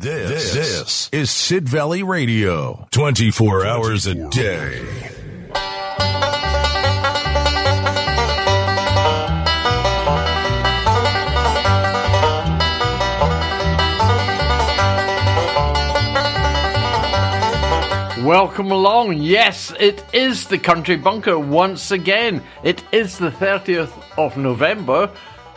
This, this is Sid Valley Radio, 24 hours a day. Welcome along. Yes, it is the Country Bunker once again. It is the 30th of November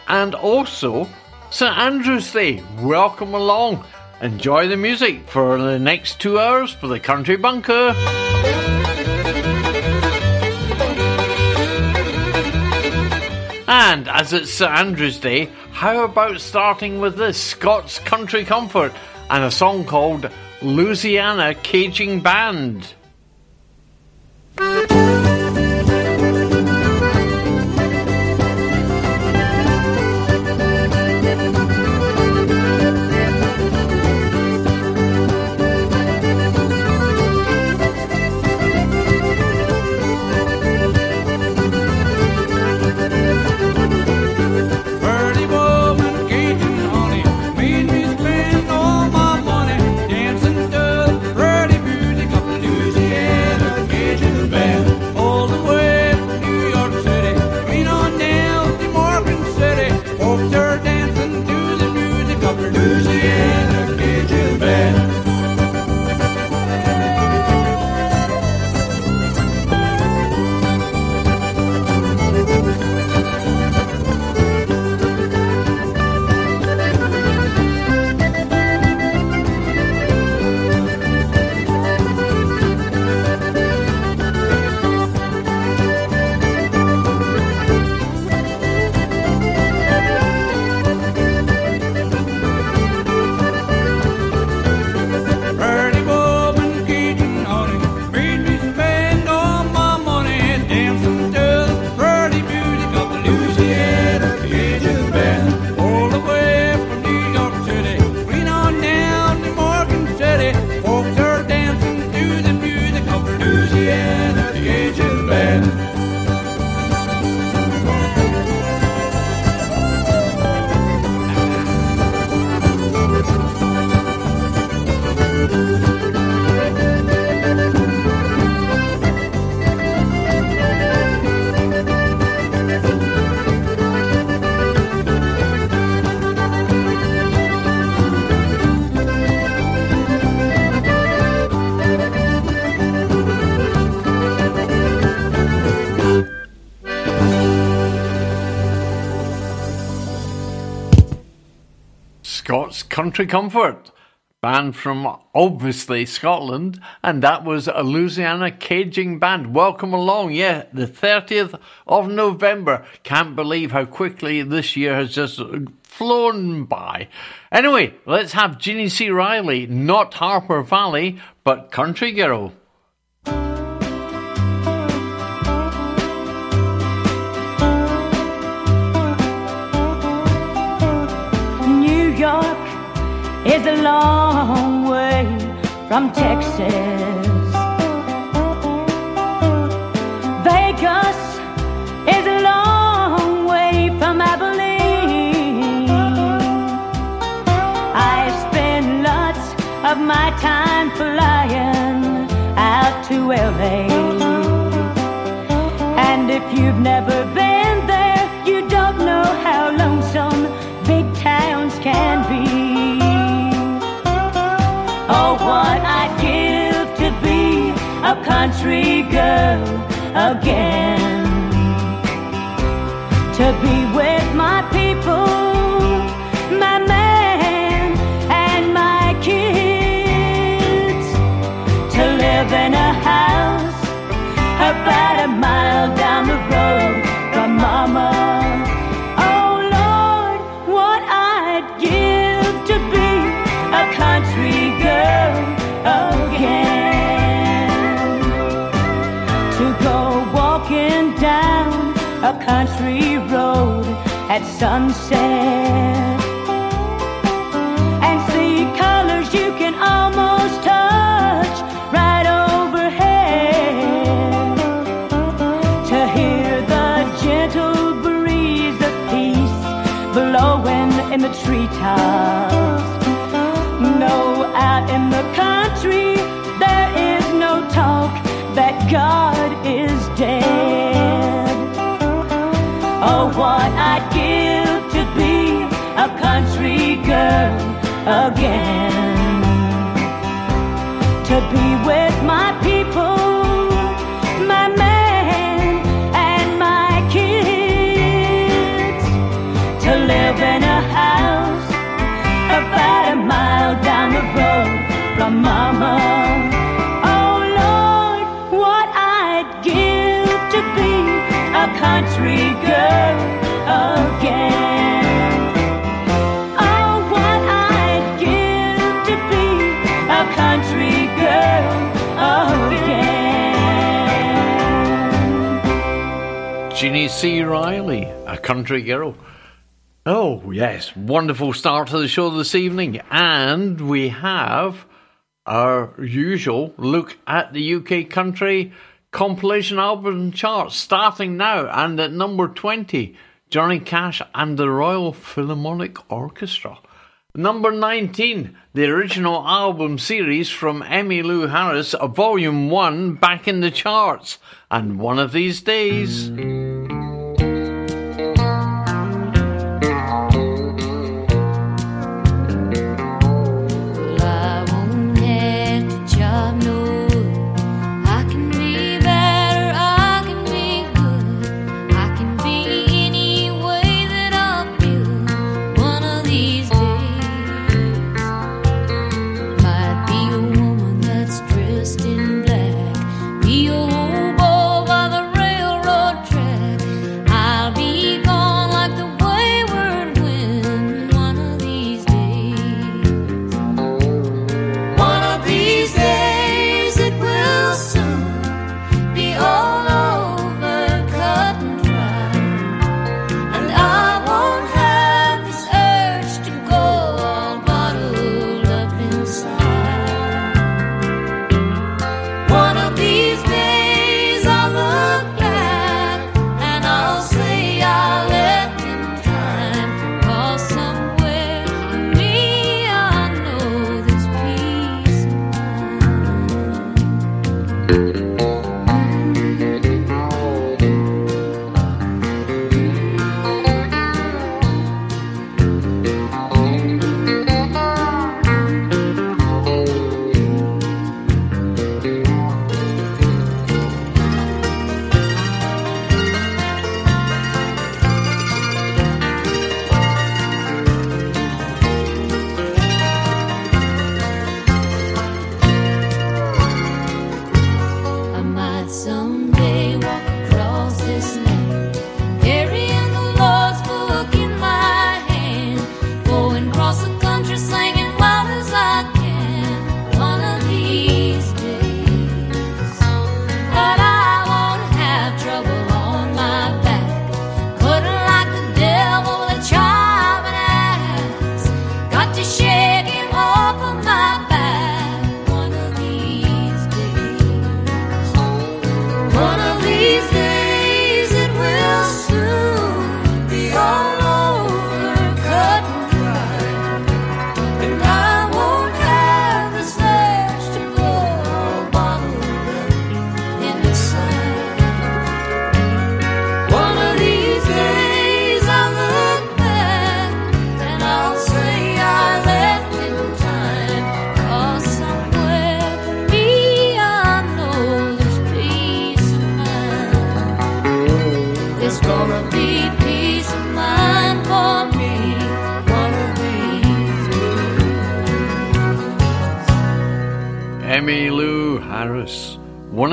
and also St Andrew's Day. Welcome along. Enjoy the music for the next two hours for the Country Bunker. And as it's St Andrew's Day, how about starting with this Scots Country Comfort and a song called Louisiana Cajun Band? Country Comfort, band from obviously Scotland, and that was a Louisiana Cajun Band. Welcome along, yeah, the 30th of November. Can't believe how quickly this year has just flown by. Anyway, let's have Jeannie C. Riley, not Harper Valley, but Country Girl. Is a long way from Texas. Vegas is a long way from Abilene. I spend lots of my time flying out to LA. And if you've never been there, you don't know how lonesome big towns can be. What I'd give to be a country girl again. To be with my people, a country road at sunset and see colors you can almost touch right overhead. To hear the gentle breeze of peace blowing in the treetops. No out in the country, there is no talk that God is dead. What I'd give to be a country girl again. To be with my people, my man, and my kids. To live in a house about a mile down the road from mama. Jeannie C. Riley, a country girl. Oh, yes, wonderful start to the show this evening. And we have our usual look at the UK country compilation album chart starting now and at number 20, Johnny Cash and the Royal Philharmonic Orchestra. Number 19, the original album series from Emmylou Harris, Volume 1, back in the charts. And one of these days.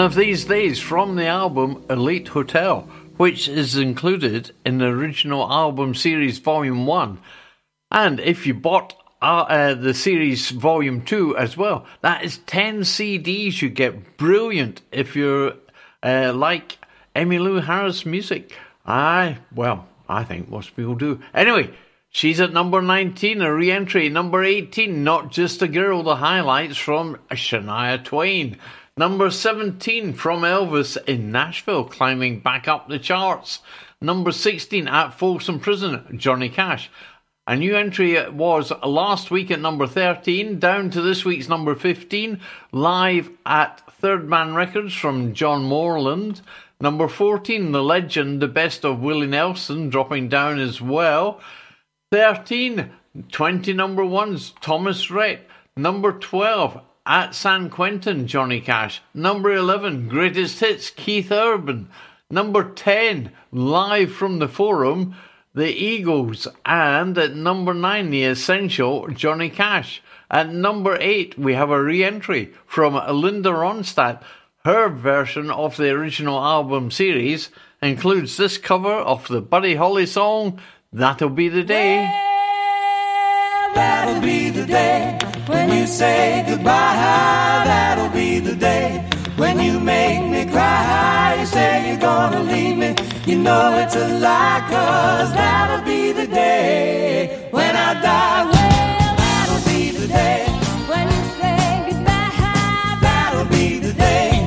Of these days from the album Elite Hotel, which is included in the original album series Volume 1. And if you bought uh, uh, the series Volume 2 as well, that is 10 CDs you get. Brilliant if you're uh, like Emmylou Harris music. I, well, I think most people do. Anyway, she's at number 19, a re entry. Number 18, Not Just a Girl, the highlights from Shania Twain. Number 17 from Elvis in Nashville, climbing back up the charts. Number 16 at Folsom Prison, Johnny Cash. A new entry was last week at number 13, down to this week's number 15, live at Third Man Records from John Moreland. Number 14, The Legend, The Best of Willie Nelson, dropping down as well. 13, 20 number ones, Thomas Rhett. Number 12, At San Quentin, Johnny Cash. Number 11, Greatest Hits, Keith Urban. Number 10, Live from the Forum, The Eagles. And at number 9, The Essential, Johnny Cash. At number 8, we have a re entry from Linda Ronstadt. Her version of the original album series includes this cover of the Buddy Holly song, That'll Be the Day. That'll be the day when you say goodbye. That'll be the day when you make me cry. You say you're gonna leave me. You know it's a lie, cause that'll be the day when I die. Well, that'll be the day. When you say goodbye, That'll be the day.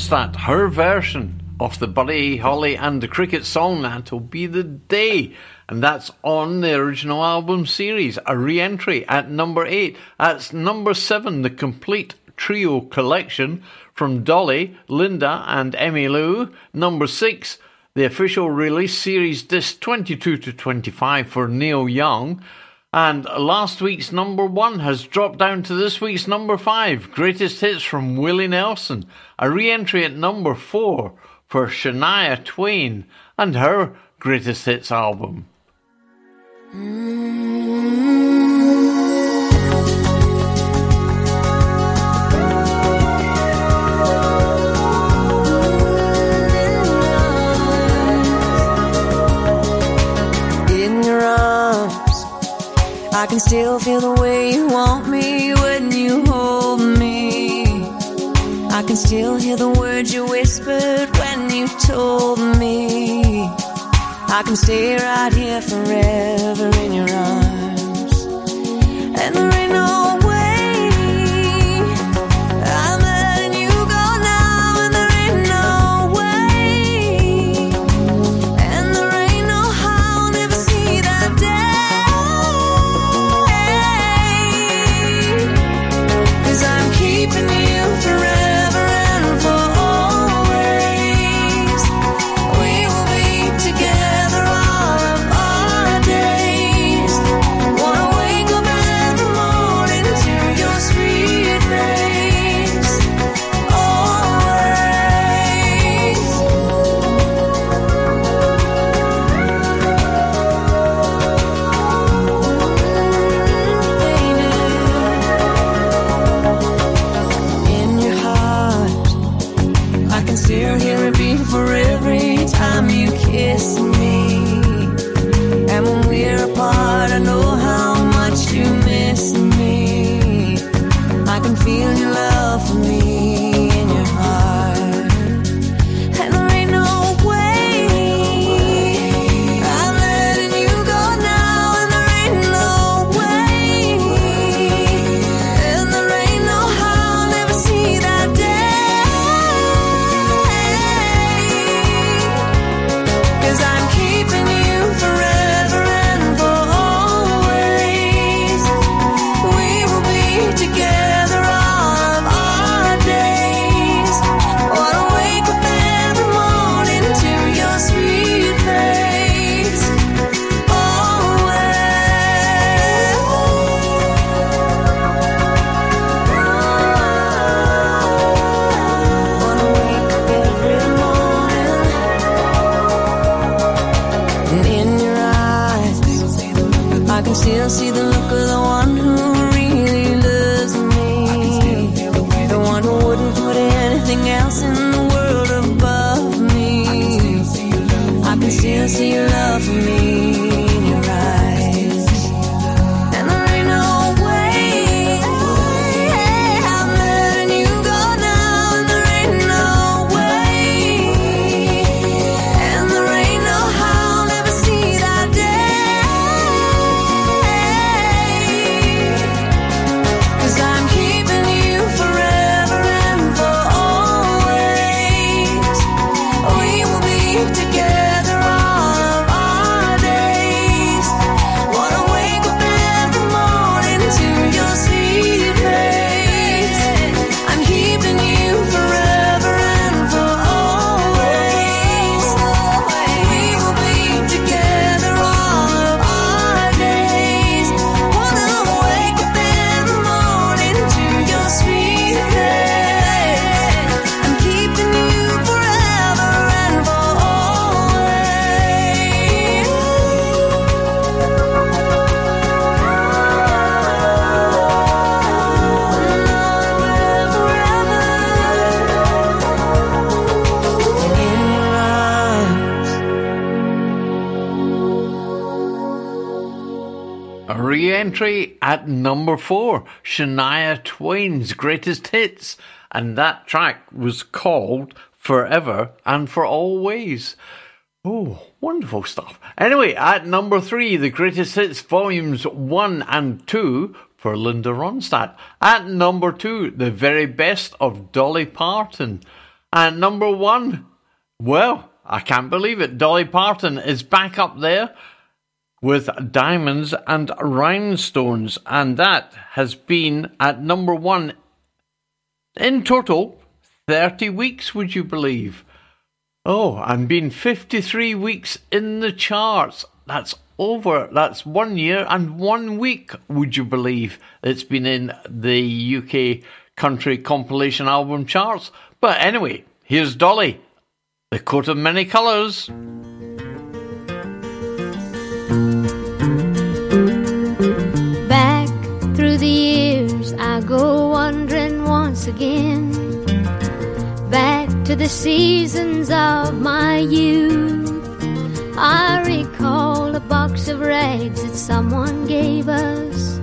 Ronstadt, her version of the Buddy Holly and the Cricket song That'll Be the Day. And that's on the original album series, a re entry at number 8. That's number 7, the complete trio collection from Dolly, Linda, and Emmylou. Number 6, the official release series disc 22 to 25 for Neil Young. And last week's number one has dropped down to this week's number five. Greatest hits from Willie Nelson. A re entry at number four for Shania Twain and her greatest hits album. in I can still feel the way you want me when you hold me. I can still hear the words you whispered when you told me. I can stay right here forever in your arms. And there ain't no re-entry at number four, Shania Twain's greatest hits, and that track was called Forever and for Always. Oh, wonderful stuff. Anyway, at number three, the greatest hits volumes one and two for Linda Ronstadt. At number two, the very best of Dolly Parton. At number one, well, I can't believe it. Dolly Parton is back up there with Diamonds and Rhinestones, and that has been at number one in total 30 weeks, would you believe? Oh, and been 53 weeks in the charts. That's over. That's one year and one week, would you believe? It's been in the UK country compilation album charts. But anyway, here's Dolly, the coat of many colours. Seasons of my youth. I recall a box of rags that someone gave us.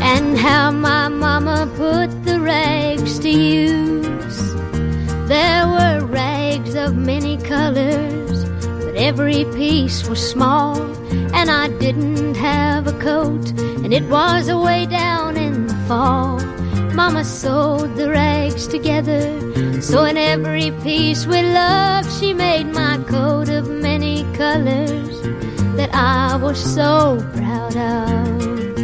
And how my mama put the rags to use. There were rags of many colors, but every piece was small. And I didn't have a coat, and it was away down in the fall. Mama sewed the rags together, so in every piece with love, she made my coat of many colors that I was so proud of.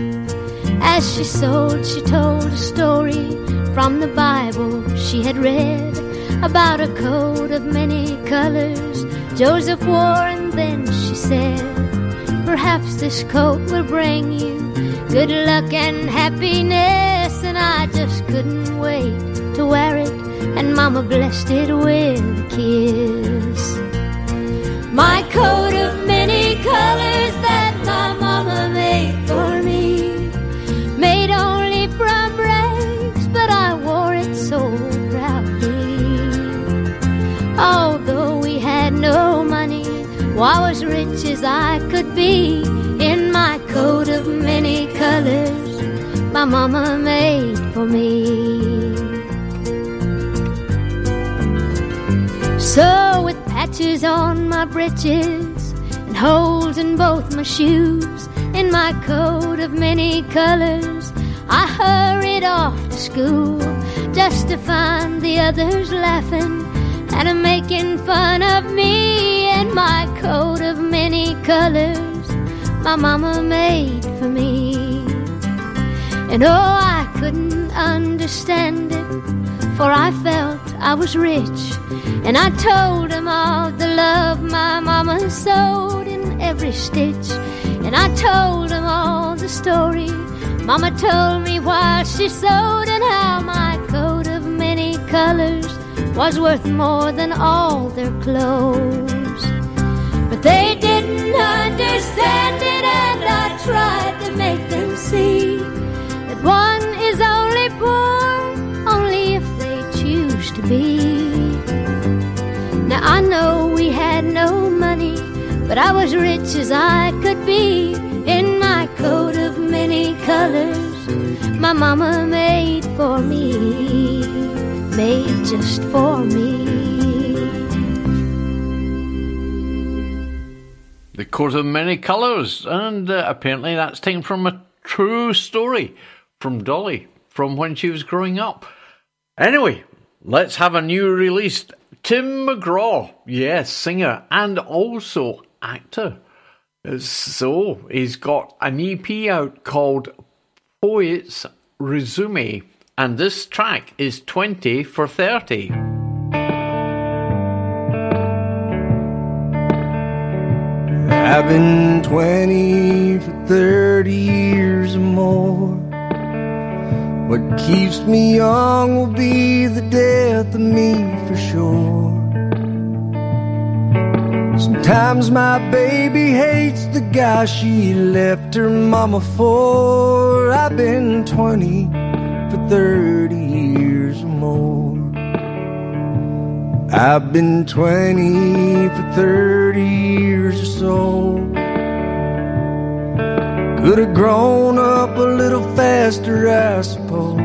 As she sewed, she told a story from the Bible she had read about a coat of many colors Joseph wore, and then she said, Perhaps this coat will bring you good luck and happiness. And I just couldn't wait to wear it, and Mama blessed it with a kiss. My coat of many colors that my mama made for me, made only from rags, but I wore it so proudly. Although we had no money, I was rich as I could be in my coat of many colors my mama made for me. So, with patches on my breeches and holes in both my shoes, and my coat of many colors, I hurried off to school just to find the others laughing and making fun of me and my coat of many colors my mama made for me. And oh, I couldn't understand it, for I felt I was rich. And I told him of the love my mama sewed in every stitch. And I told him all the story Mama told me while she sewed, and how my coat of many colors was worth more than all their clothes. But they didn't understand it, and I Had no money, but I was rich as I could be in my coat of many colors. My mama made for me, made just for me. The Coat of Many Colours, and uh, apparently that's taken from a true story from Dolly from when she was growing up. Anyway, let's have a new release. Tim McGraw, yes, singer and also actor. So he's got an EP out called Poets Resume, and this track is 20 for 30. I've been 20 for 30 years or more. What keeps me young will be the death of me for sure. Sometimes my baby hates the guy she left her mama for. I've been 20 for 30 years or more. I've been 20 for 30 years or so. Could have grown up a little faster, I suppose.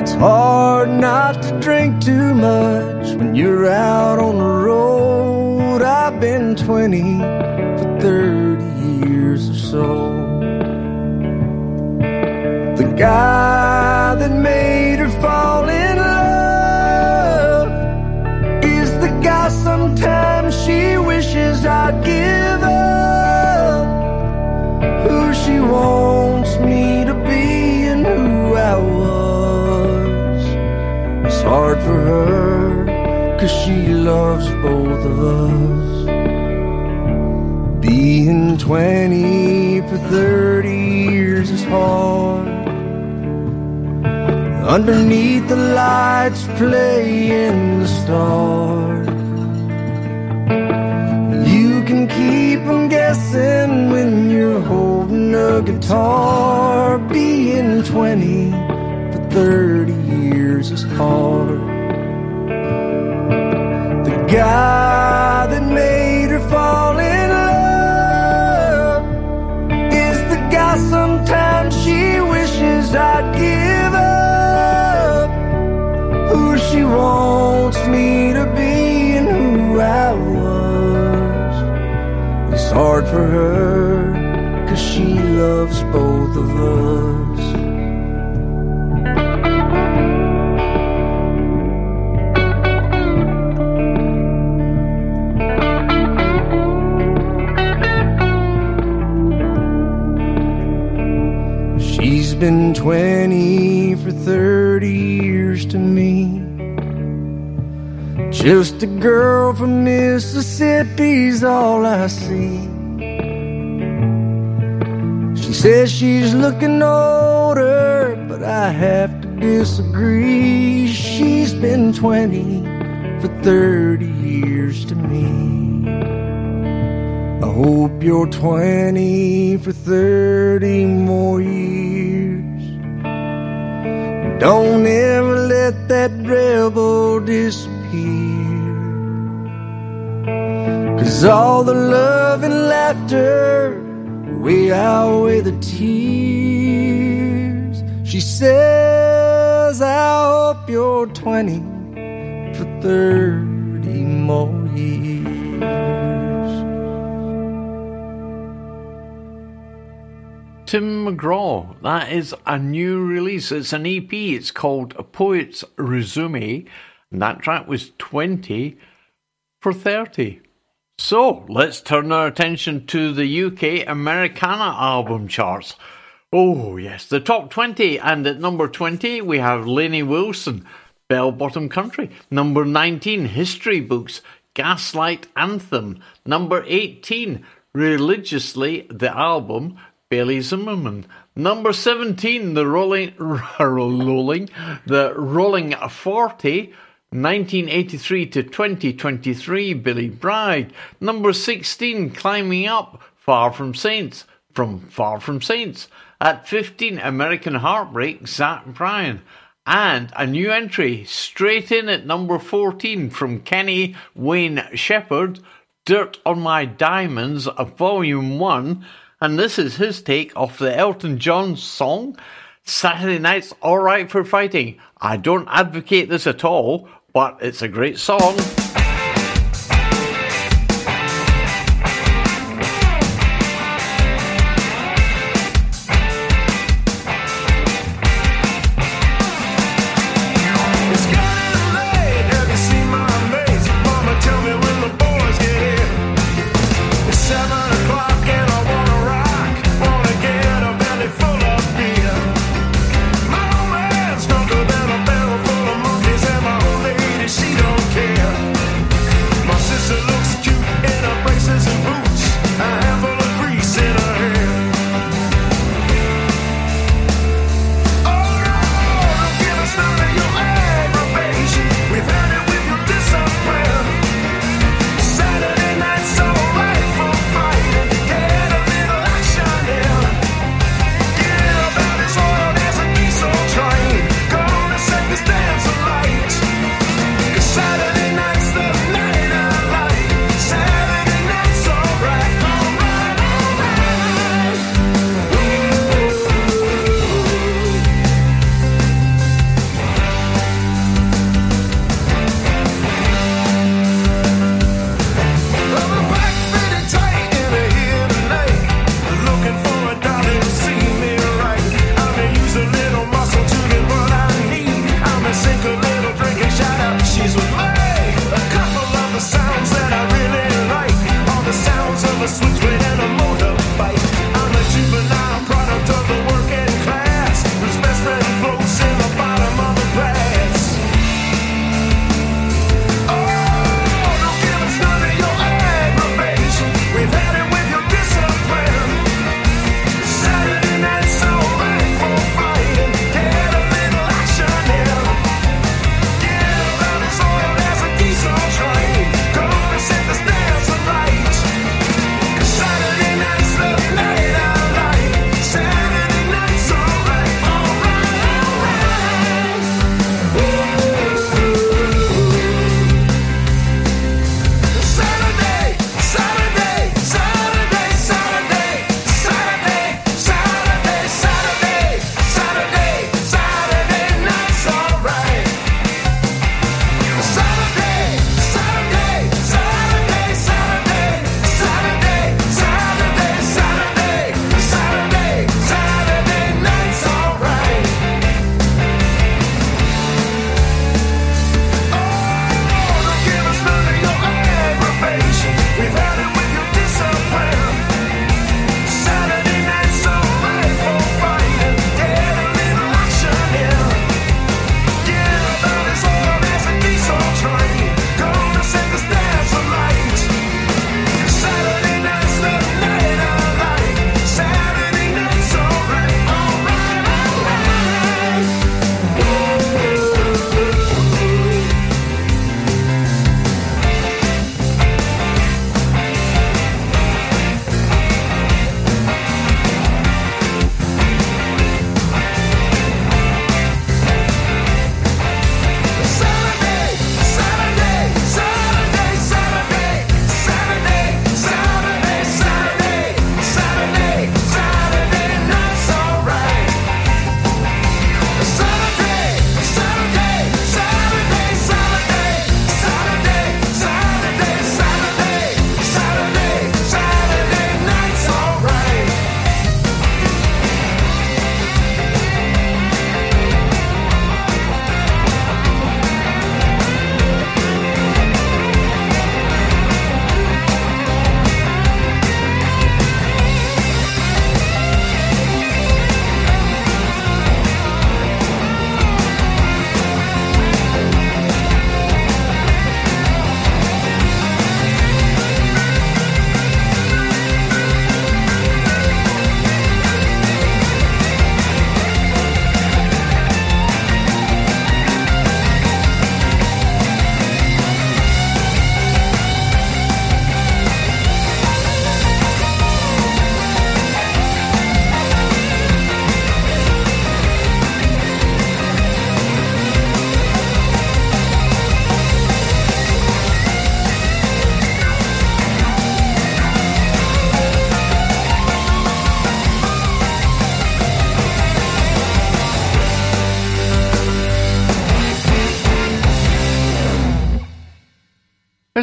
It's hard not to drink too much when you're out on the road. I've been 20 for 30 years or so. The guy that made her fall in love is the guy sometimes she wishes I'd give up. Wants me to be who I was. It's hard for her, cause she loves both of us. Being 20 for 30 years is hard. Underneath the lights, playing the stars. 'Em guessing when you're holding a guitar. Being 20 for 30 years is hard. The guy that made her fall in love is the guy sometimes she wishes I'd give up. Who she wants me hard for her, cause she loves both of us. She's been 20 for 30 years to me. Just a girl from Mississippi's all I see. Says she's looking older, but I have to disagree. She's been 20 for 30 years to me. I hope you're 20 for 30 more years. Don't ever let that rebel disappear. Cause all the love and laughter way outweigh the tears. She says, I hope you're 20 for 30 more years. Tim McGraw. That is a new release. It's an EP. It's called A Poet's Resume. And that track was 20 for 30. So let's turn our attention to the UK Americana album charts. Oh, yes, the top 20. And at number 20, we have Lainey Wilson, Bell Bottom Country. Number 19, History Books, Gaslight Anthem. Number 18, Religiously, the album, Bailey Zimmerman. Number 17, the Rolling, rolling, the Rolling 40, 1983 to 2023, Billy Bragg. Number 16, Climbing Up, Far From Saints, from Far From Saints. At 15, American Heartbreak, Zach Bryan. And a new entry straight in at number 14 from Kenny Wayne Shepherd, Dirt on My Diamonds, Volume 1. And this is his take of the Elton John song, Saturday Night's Alright for Fighting. I don't advocate this at all, but it's a great song.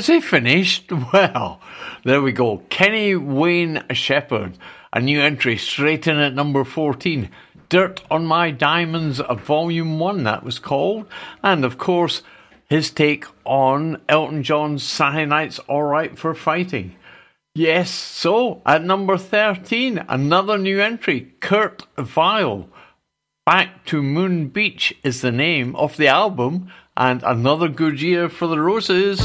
Is he finished? Well, there we go. Kenny Wayne Shepherd, a new entry straight in at number 14. Dirt on My Diamonds, Volume 1, that was called. And of course, his take on Elton John's Night's Alright for Fighting. Yes, so at number 13, another new entry, Kurt Vile. Back to Moon Beach is the name of the album, and another good year for the Roses.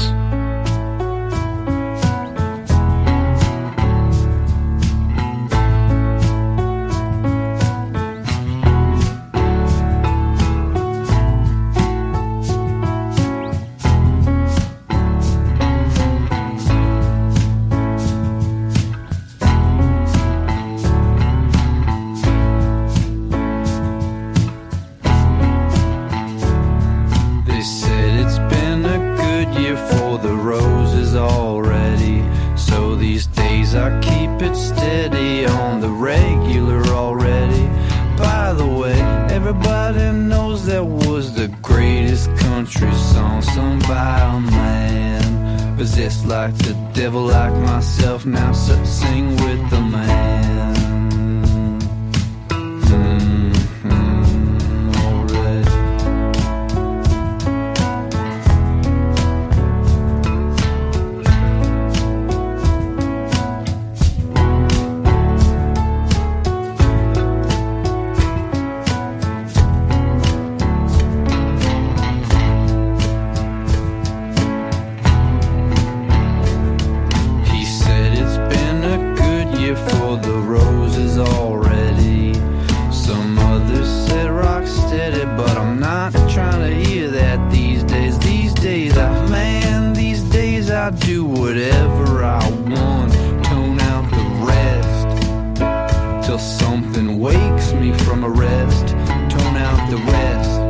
Till something wakes me from a rest. Tone out the rest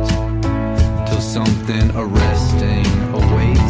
till something arresting awaits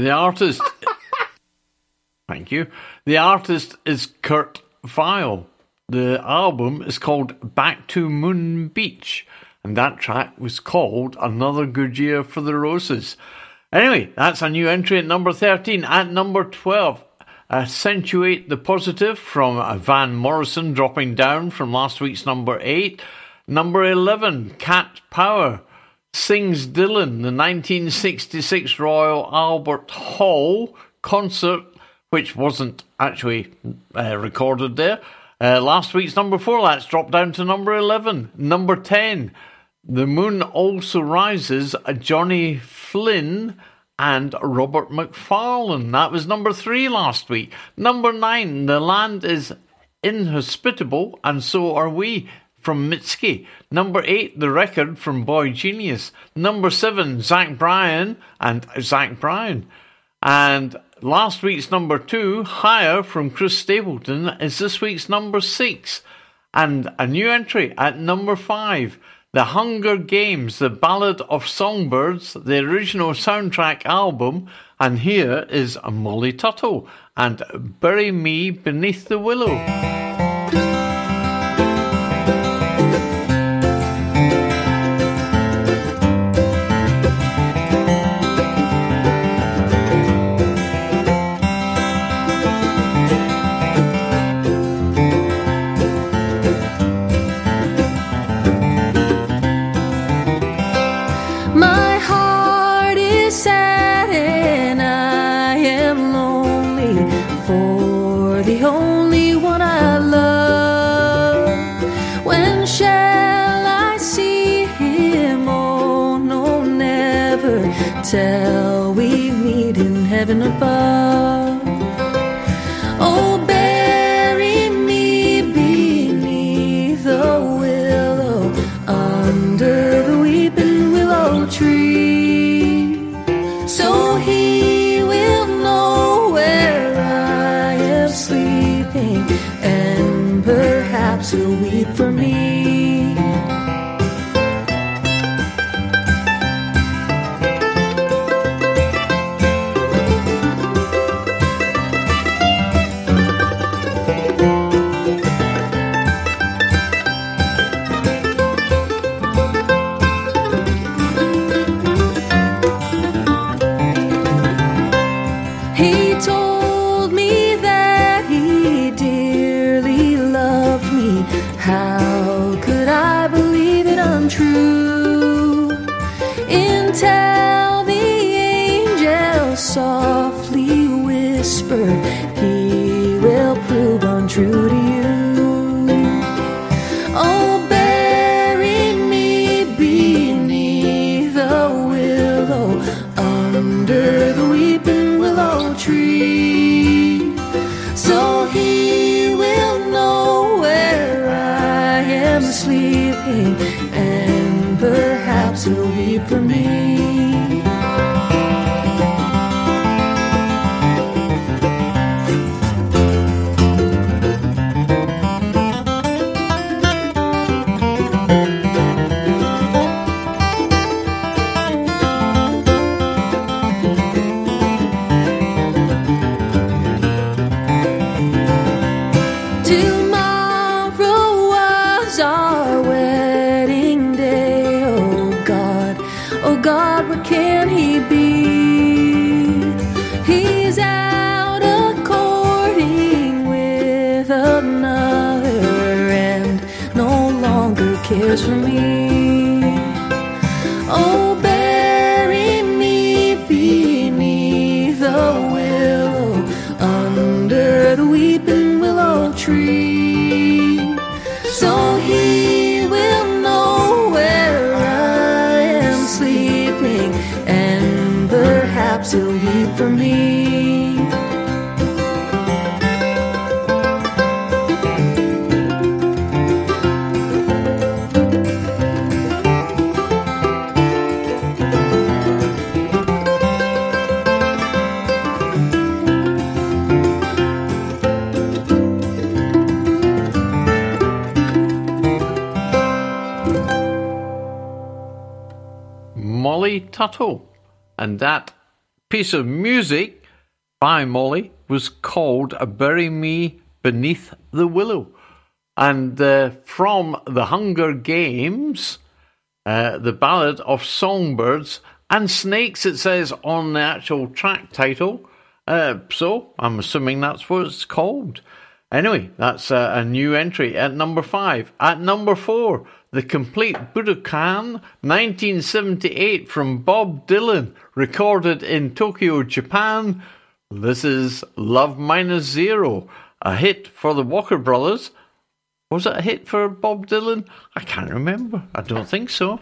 The artist. Thank you. The artist is Kurt Vile. The album is called Back to Moon Beach, and that track was called Another Good Year for the Roses. Anyway, that's a new entry at number 13. At number 12, Accentuate the Positive from Van Morrison, dropping down from last week's number 8. Number 11, Cat Power sings Dylan, the 1966 Royal Albert Hall concert, which wasn't actually uh, recorded there. Uh, last week's number 4, that's dropped down to number 11. Number 10, The Moon Also Rises, Johnny Flynn and Robert Macfarlane. That was number 3 last week. Number 9, The Land is Inhospitable, and so are we from Mitski. Number eight, The Record from boygenius. Number seven, Zach Bryan and Zach Bryan. And last week's number two, Higher from Chris Stapleton, is this week's number six. And a new entry at number five, The Hunger Games, The Ballad of Songbirds, the original soundtrack album. And here is Molly Tuttle and Bury Me Beneath the Willow. Heaven above. And that piece of music by Molly was called Bury Me Beneath the Willow. And uh, from the Hunger Games, uh, the Ballad of Songbirds and Snakes, it says on the actual track title. Uh, so I'm assuming that's what it's called. Anyway, that's a new entry at number five. At number four, The Complete Budokan 1978 from Bob Dylan, recorded in Tokyo, Japan. This is Love Minus Zero, a hit for the Walker Brothers. Was it a hit for Bob Dylan? I can't remember. I don't think so.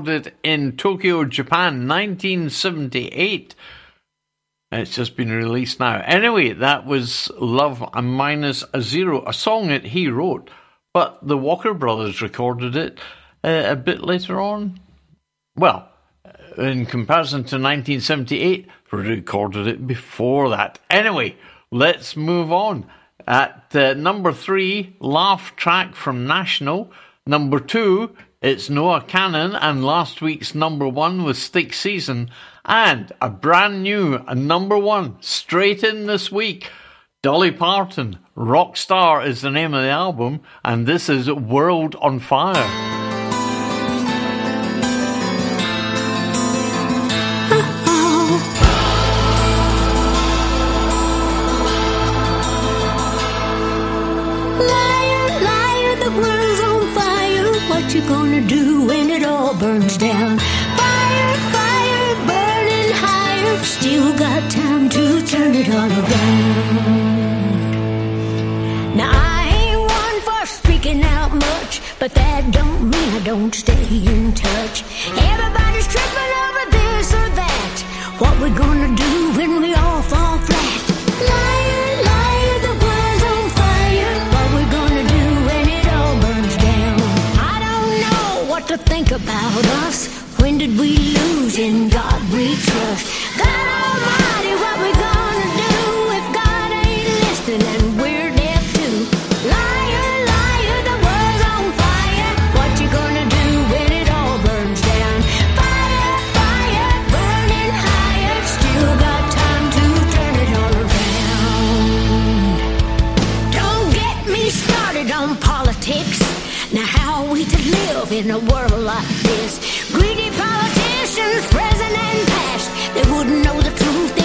Recorded in Tokyo, Japan, 1978. It's just been released now. Anyway, that was Love and Minus a Zero, a song that he wrote, but the Walker Brothers recorded it uh, a bit later on. Well, in comparison to 1978, recorded it before that. Anyway, let's move on. At uh, number three, Laugh Track from National. Number two, it's Noah Kahan, and last week's number one was Stick Season. And a brand new number one straight in this week. Dolly Parton, Rockstar is the name of the album, and this is World on Fire. You gonna do when it all burns down? Fire, fire, burning higher. Still got time to turn it all around. Now I ain't one for speaking out much, but that don't mean I don't stay in touch. Everybody's tripping over this or that. What we gonna do when we all fall flat? Think about us. When did we lose in God we trust? God Almighty, what we gonna do if God ain't listening and we're? Liar, liar, the world's on fire. What you gonna do when it all burns down? Fire, fire, burning higher. Still got time to turn it all around. Don't get me started on politics. Now, live in a world like this? Greedy politicians, present and past, they wouldn't know the truth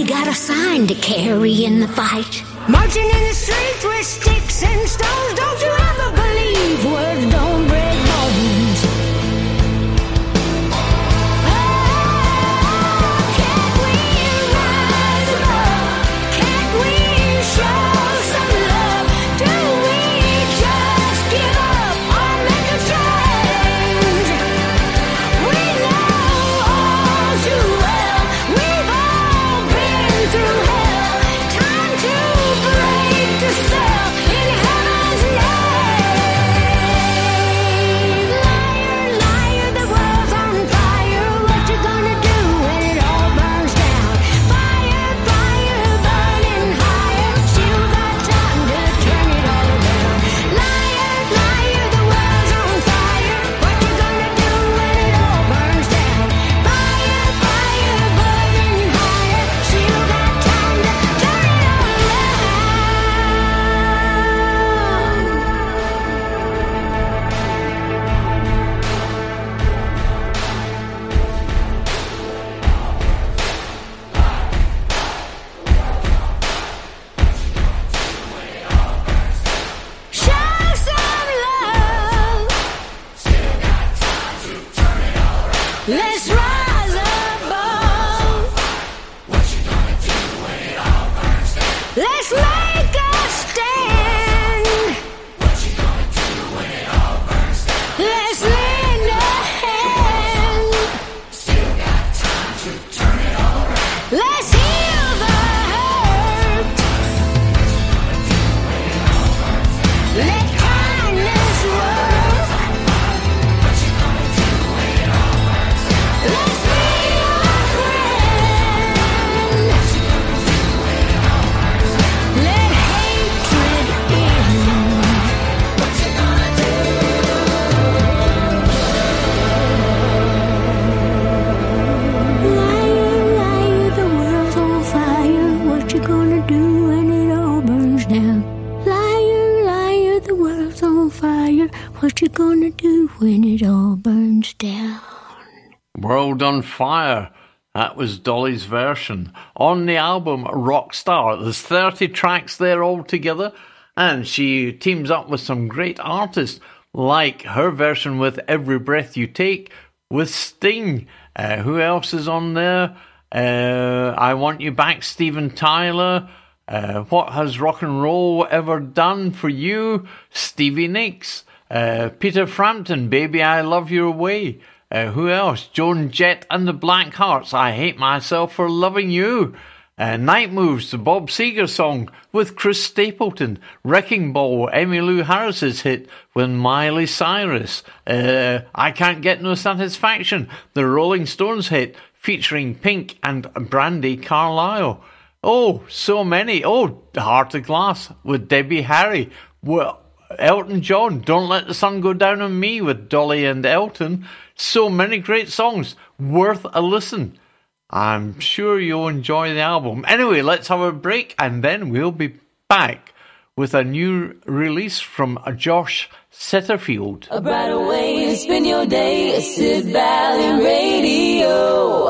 Janie got a sign to carry in the fight. Marching in the streets with sticks and stones, on Fire. That was Dolly's version. On the album Rockstar, there's 30 tracks there altogether, and she teams up with some great artists, like her version with Every Breath You Take with Sting. Uh, who else is on there? Uh, I Want You Back, Steven Tyler. Uh, what has rock and roll ever done for you? Stevie Nicks. Uh, Peter Frampton, Baby I Love Your Way. Uh, who else? Joan Jett and the Black Hearts, I Hate Myself for Loving You. Uh, Night Moves, the Bob Seger song with Chris Stapleton. Wrecking Ball, Emmylou Harris's hit with Miley Cyrus. Uh, I Can't Get No Satisfaction, the Rolling Stones hit featuring Pink and Brandi Carlile. Oh, so many. Oh, Heart of Glass with Debbie Harry. Well, Elton John, Don't Let the Sun Go Down on Me with Dolly and Elton. So many great songs, worth a listen. I'm sure you'll enjoy the album. Anyway, let's have a break and then we'll be back with a new release from Josh Setterfield. A brighter way to spend your day, Sid Valley Radio.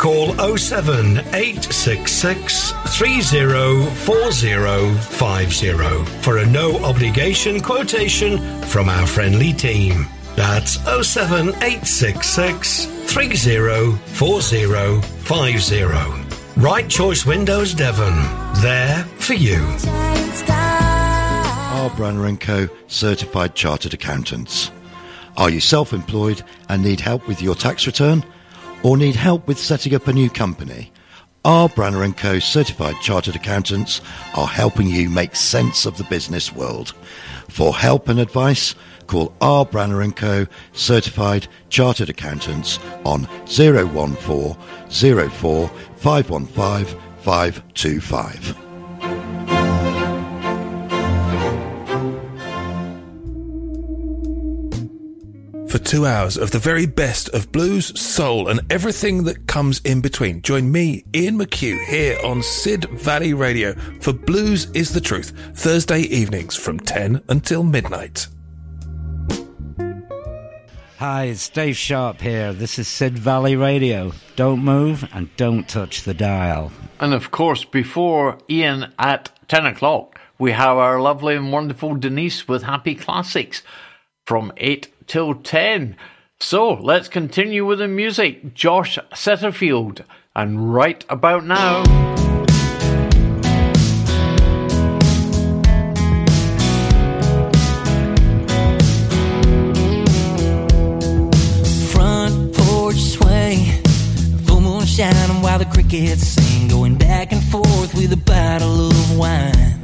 Call 07866 304050 for a no obligation quotation from our friendly team. That's 07866 304050. Right Choice Windows Devon. There for you. R. Branner & Co. Certified Chartered Accountants. Are you self-employed and need help with your tax return? Or need help with setting up a new company? our Branner & Co. Certified Chartered Accountants are helping you make sense of the business world. For help and advice, call R. Branner & Co. Certified Chartered Accountants on 014 04 515 525. For two hours of the very best of blues, soul, and everything that comes in between. Join me, Ian McHugh, here on Sid Valley Radio for Blues is the Truth, Thursday evenings from 10 until midnight. Hi, it's Dave Sharp here. This is Sid Valley Radio. Don't move and don't touch the dial. And of course, before Ian at 10 o'clock, we have our lovely and wonderful Denise with Happy Classics from 8 till 10. So let's continue with the music. Josh Setterfield, and right about now. Front porch sway, full moon shining while the crickets sing, going back and forth with a bottle of wine.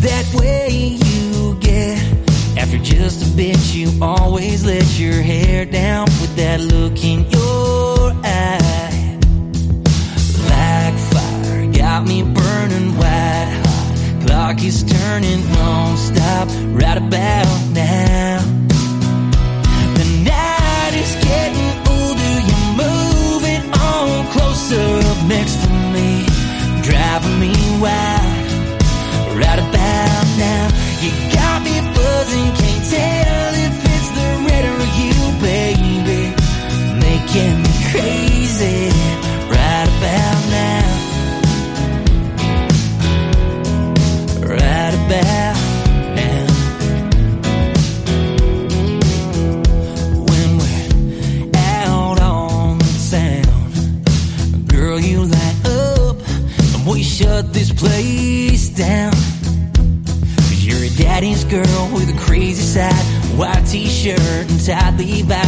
That way after just a bit, you always let your hair down with that look in your eye. Like fire, got me burning white hot. Clock is turning non-stop right about now. The night is getting older, you're moving on closer up next to me, driving me wild. Right about now, you got me buzzing, and tight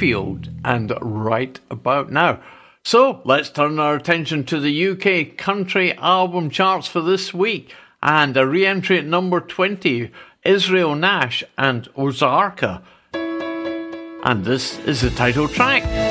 Setterfield and Right About Now. So let's turn our attention to the UK country album charts for this week and a re entry at number 20 Israel Nash and Ozarker. And this is the title track.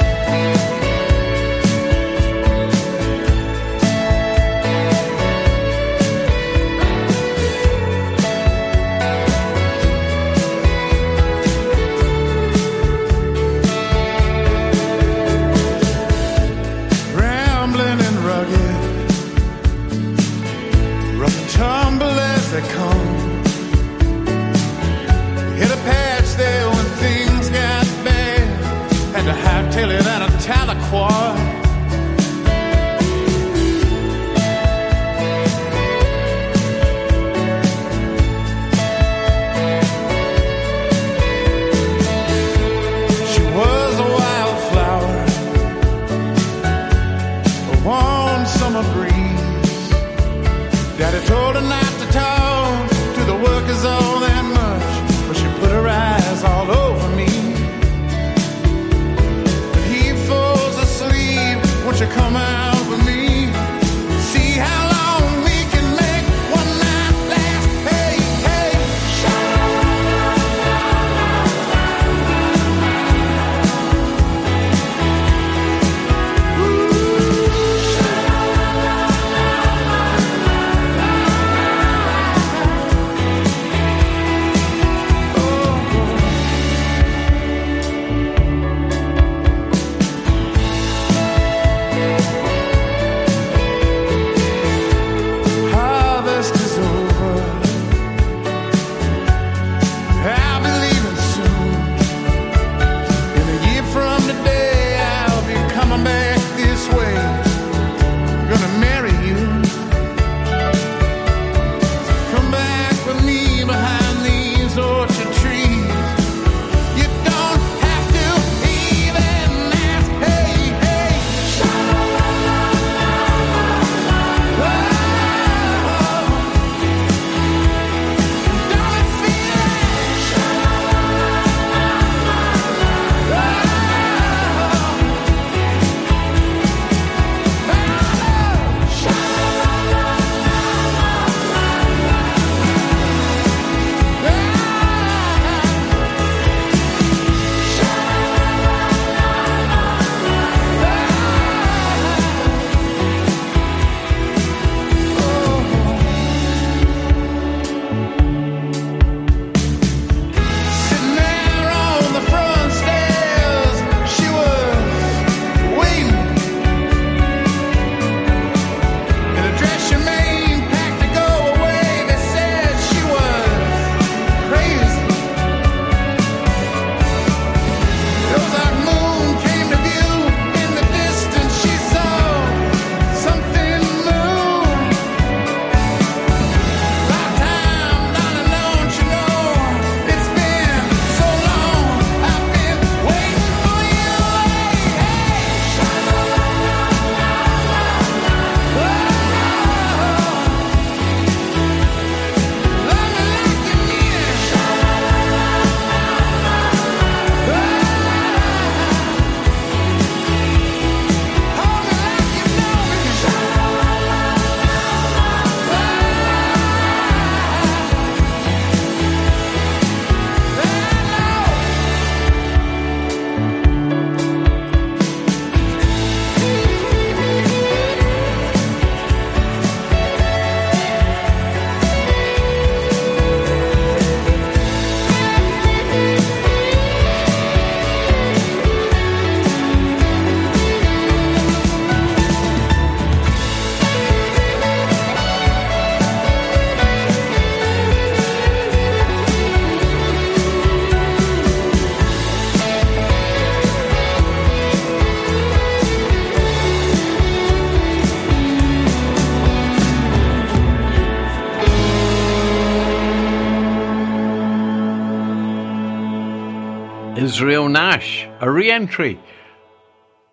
Israel Nash, a re entry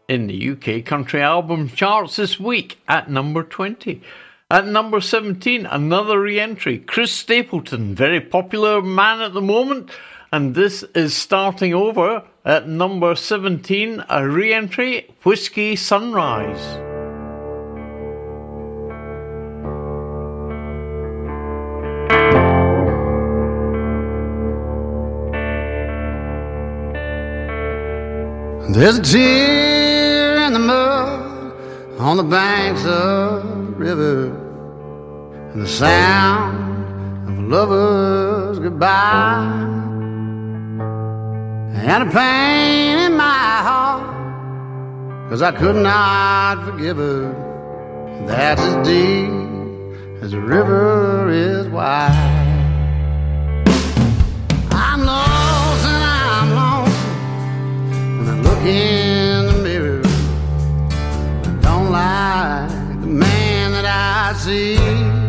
in the UK country album charts this week at number 20. At number 17, another re entry, Chris Stapleton, very popular man at the moment, and this is starting over at number 17, a re entry, Whiskey Sunrise. There's a tear in the mud on the banks of the river, and the sound of a lover's goodbye, and a pain in my heart, cause I could not forgive her. That's as deep as the river is wide. I'm lost look in the mirror. I don't like the man that I see.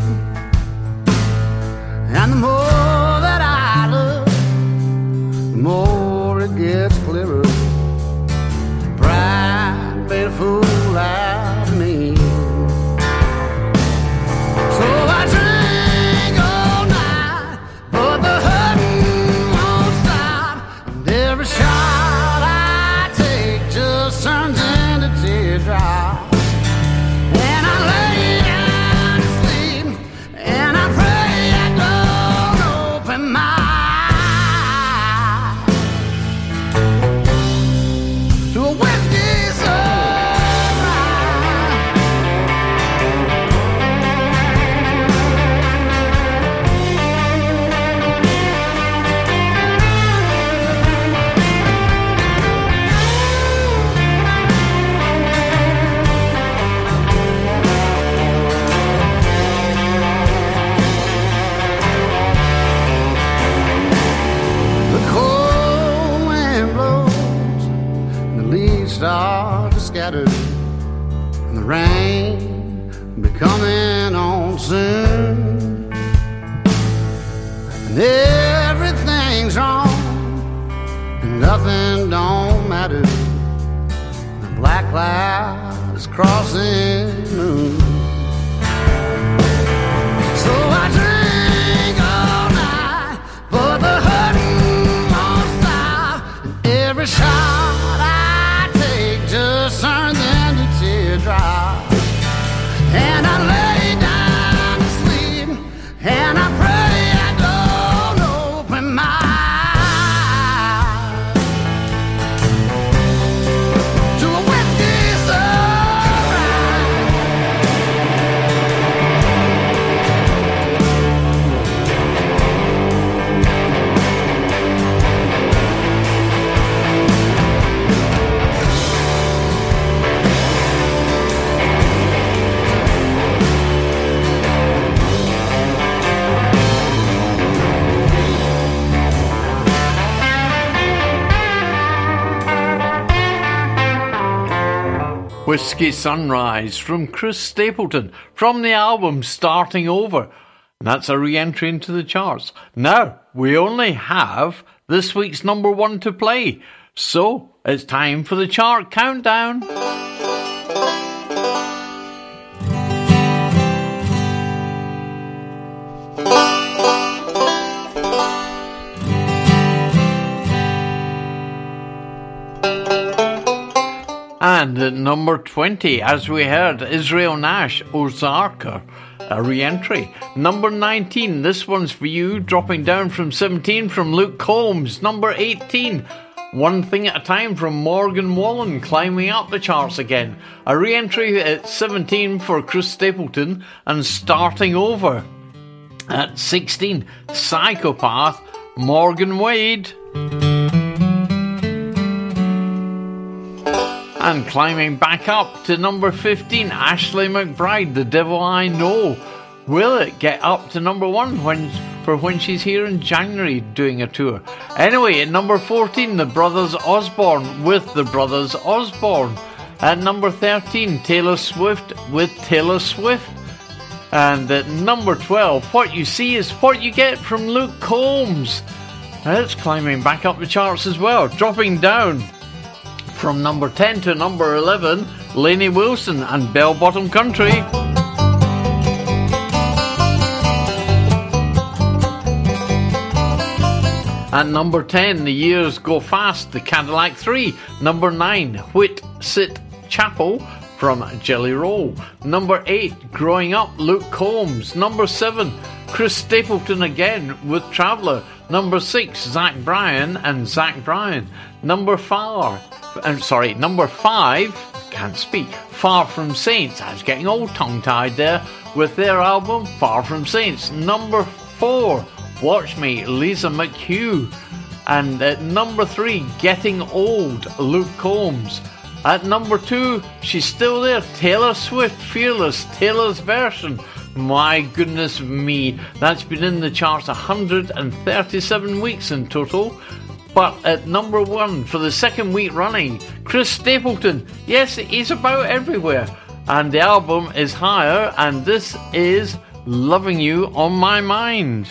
Whiskey Sunrise from Chris Stapleton from the album Starting Over. That's a re entry into the charts. Now, we only have this week's number one to play, so it's time for the chart countdown. And at number 20, as we heard, Israel Nash, Ozarker, a re entry. Number 19, this one's for you, dropping down from 17 from Luke Combs. Number 18, One Thing at a Time from Morgan Wallen, climbing up the charts again. A re entry at 17 for Chris Stapleton, and starting over. At 16, Psychopath, Morgan Wade. And climbing back up to number 15, Ashley McBryde, The Devil I Know. Will it get up to number one when for when she's here in January doing a tour? Anyway, at number 14, The Brothers Osborne with The Brothers Osborne. At number 13, Taylor Swift with Taylor Swift. And at number 12, What You See is What You Get from Luke Combs. It's climbing back up the charts as well, dropping down from number 10 to number 11, Lainey Wilson and Bell Bottom Country. At number 10, The Years Go Fast, The Cadillac 3. Number 9, Whit Sit Chapel from Jelly Roll. Number 8, Growing Up, Luke Combs. Number 7, Chris Stapleton again with Traveller. Number 6, Zach Bryan and Zach Bryan. Number 4, I'm sorry, number 5, can't speak, Far From Saints. I was getting all tongue tied there with their album Far From Saints. Number 4, Watch Me, Lisa McHugh. And at number 3, Getting Old, Luke Combs. At number 2, she's still there, Taylor Swift, Fearless, Taylor's version. My goodness me, that's been in the charts 137 weeks in total. But at number one for the second week running, Chris Stapleton. Yes, he's about everywhere. And the album is higher, and this is Loving You on My Mind.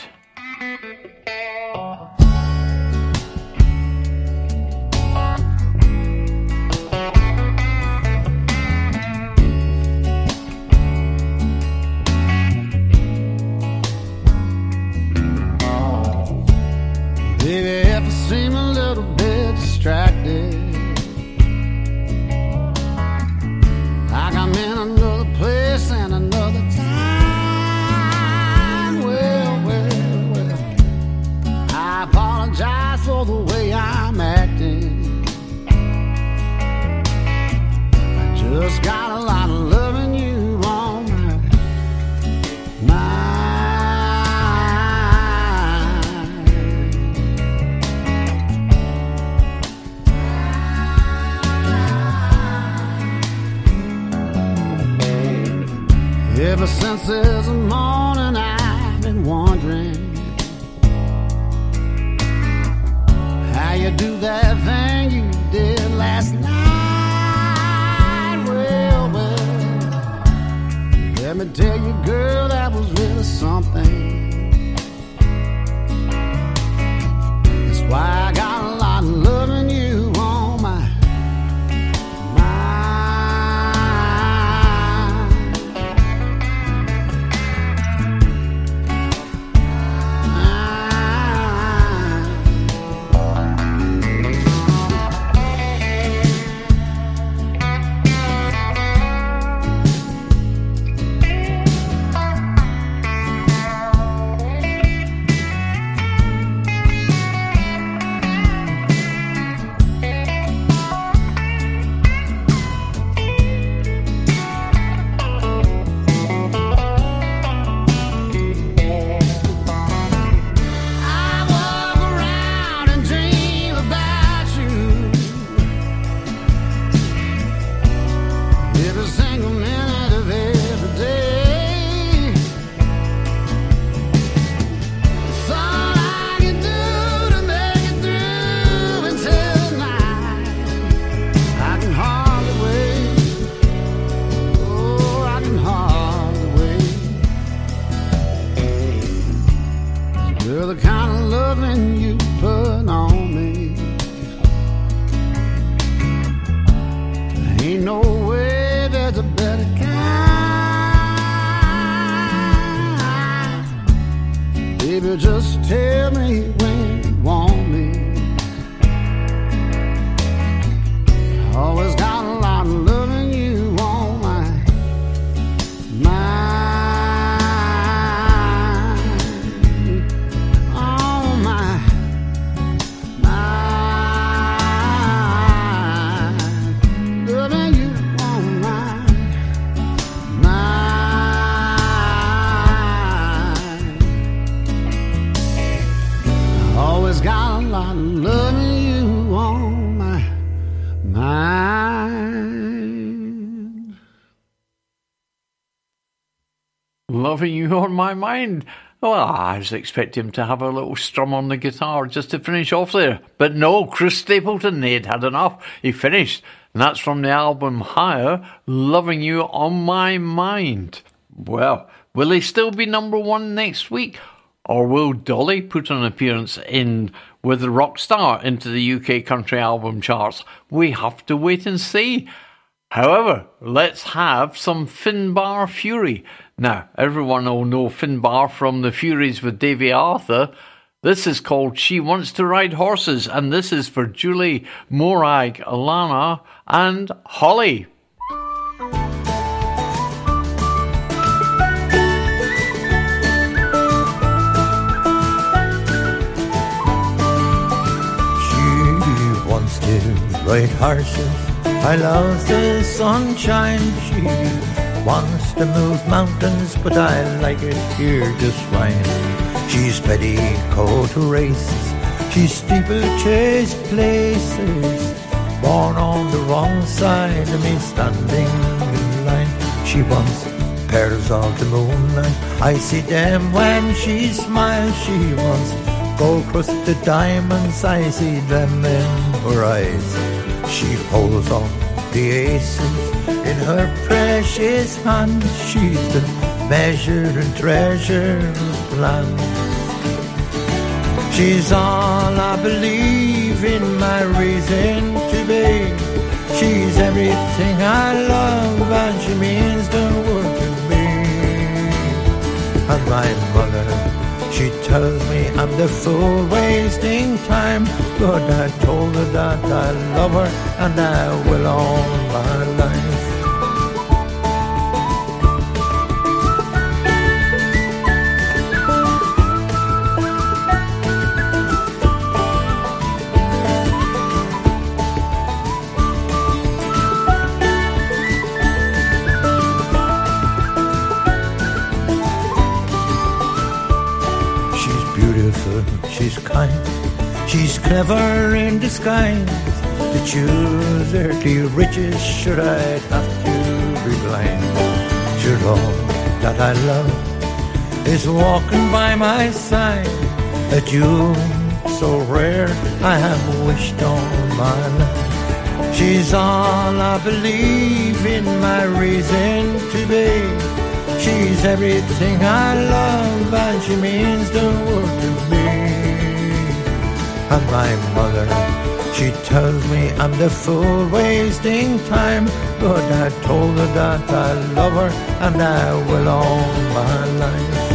Loving you on my mind. Well, I was expecting him to have a little strum on the guitar just to finish off there. But no, Chris Stapleton, they'd had enough. He finished. And that's from the album Higher, Loving You on My Mind. Well, will he still be number one next week? Or will Dolly put an appearance in with the rock star into the UK country album charts? We have to wait and see. However, let's have some Finbar Furey. Now, everyone will know Finbar from the Fureys with Davey Arthur. This is called She Wants to Ride Horses, and this is for Julie, Morag, Alana, and Holly. She wants to ride horses. I love the sunshine. She wants to move mountains, but I like it here just fine. She's petticoat races. She's steeplechase places. Born on the wrong side of me, standing in line. She wants pairs of the moonlight. I see them when she smiles. She wants gold crusted diamonds. I see them in her eyes. She holds on the aces in her precious hand. She's the measure and treasure of land. She's all I believe in my reason to be. She's everything I love and she means the world to me. And my mother, she tells me I'm the fool wasting time. But I told her that I love her and I will all my life. Clever in disguise. To choose earthly riches, should I have to be blind? Should all that I love is walking by my side? A jewel so rare, I have wished on my life. She's all I believe in my reason to be. She's everything I love and she means the world to me. And my mother, she tells me I'm the fool wasting time. But I told her that I love her and I will all my life.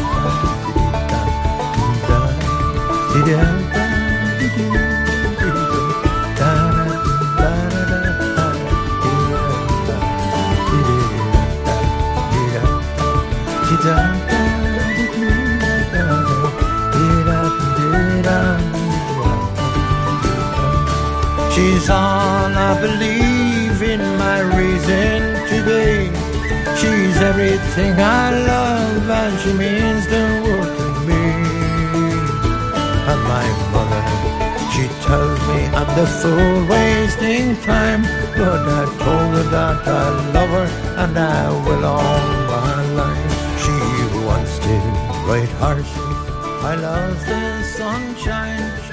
She's all I believe in my reason to be. She's everything I love and she means the world to me. And my mother, she tells me I'm the fool wasting time. But I told her that I love her and I will all my life. She wants to ride horses. I love the sunshine.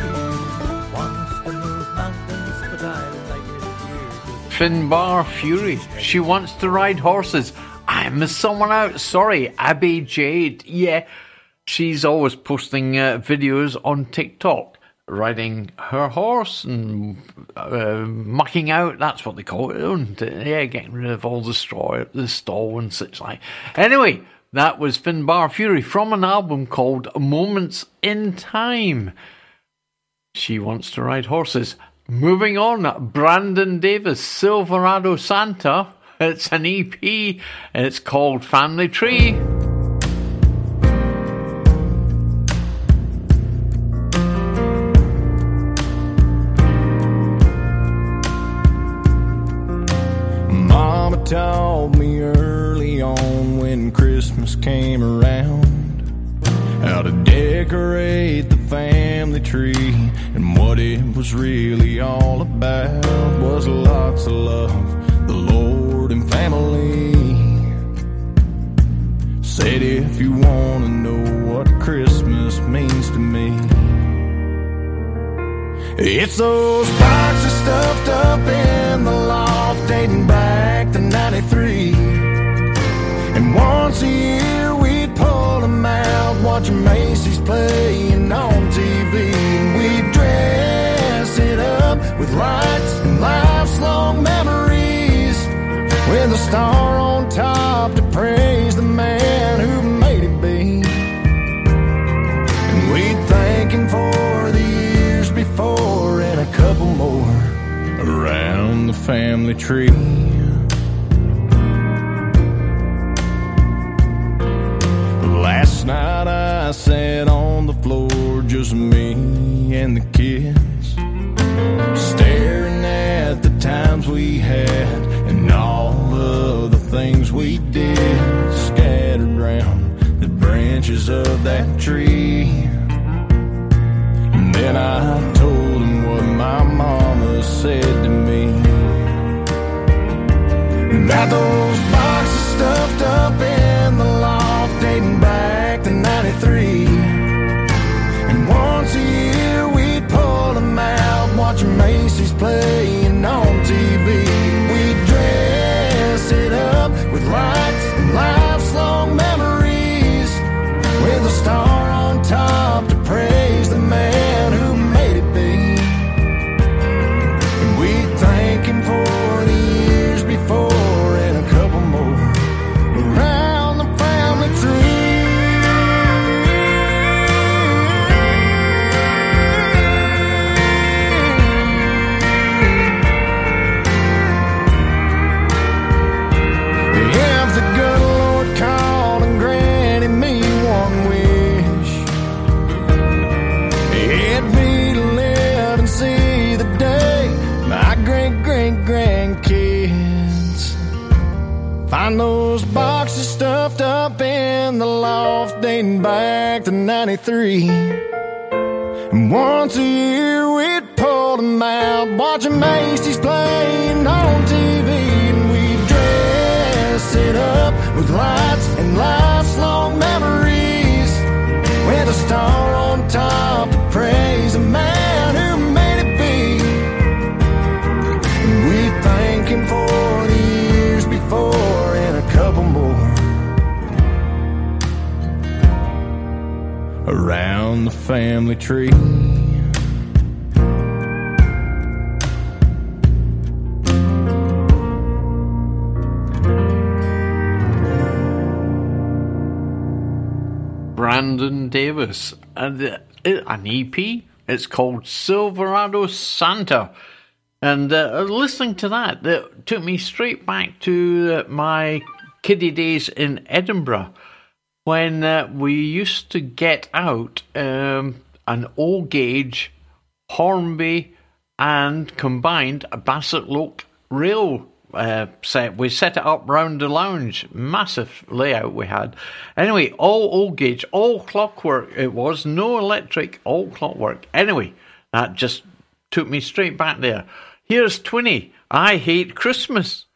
Finbar Furey. She wants to ride horses. I missed someone out. Sorry, Abby Jade. Yeah, she's always posting uh, videos on TikTok, riding her horse and uh, mucking out. That's what they call it. Yeah, getting rid of all the straw, the stall and such like. Anyway, that was Finbar Furey from an album called Moments in Time. She wants to ride horses. Moving on, Brandon Davis, Silverado Santa. It's an EP. And it's called Family Tree. Mama taught me early on when Christmas came around decorate the family tree and what it was really all about was lots of love, the Lord and family. Said if you want to know what Christmas means to me, it's those boxes stuffed up in the loft dating back to 93. And once a year George Macy's playing on TV. We dress it up with lights and life's long memories. With a star on top to praise the man who made it be. And we thank him for the years before and a couple more around the family tree. Night I sat on the floor, just me and the kids, staring at the times we had and all of the things we did, scattered round the branches of that tree. And then I told what my mama said to me. Got those 93. And once a year we'd pull them out, watching Macy's playing on TV, and we'd dress it up with lights and life's long memories, with a star on top the family tree. Brandon Davis. And uh, an EP. It's called Silverado Santa. And uh, listening to that, that took me straight back to uh, my kiddie days in Edinburgh when uh, we used to get out um, an O gauge Hornby and combined a Bassett-Lowke rail uh, set. We set it up round the lounge. Massive layout we had. Anyway, all O gauge, all clockwork it was. No electric, all clockwork. Anyway, that just took me straight back there. Here's Twinnie. I hate Christmas.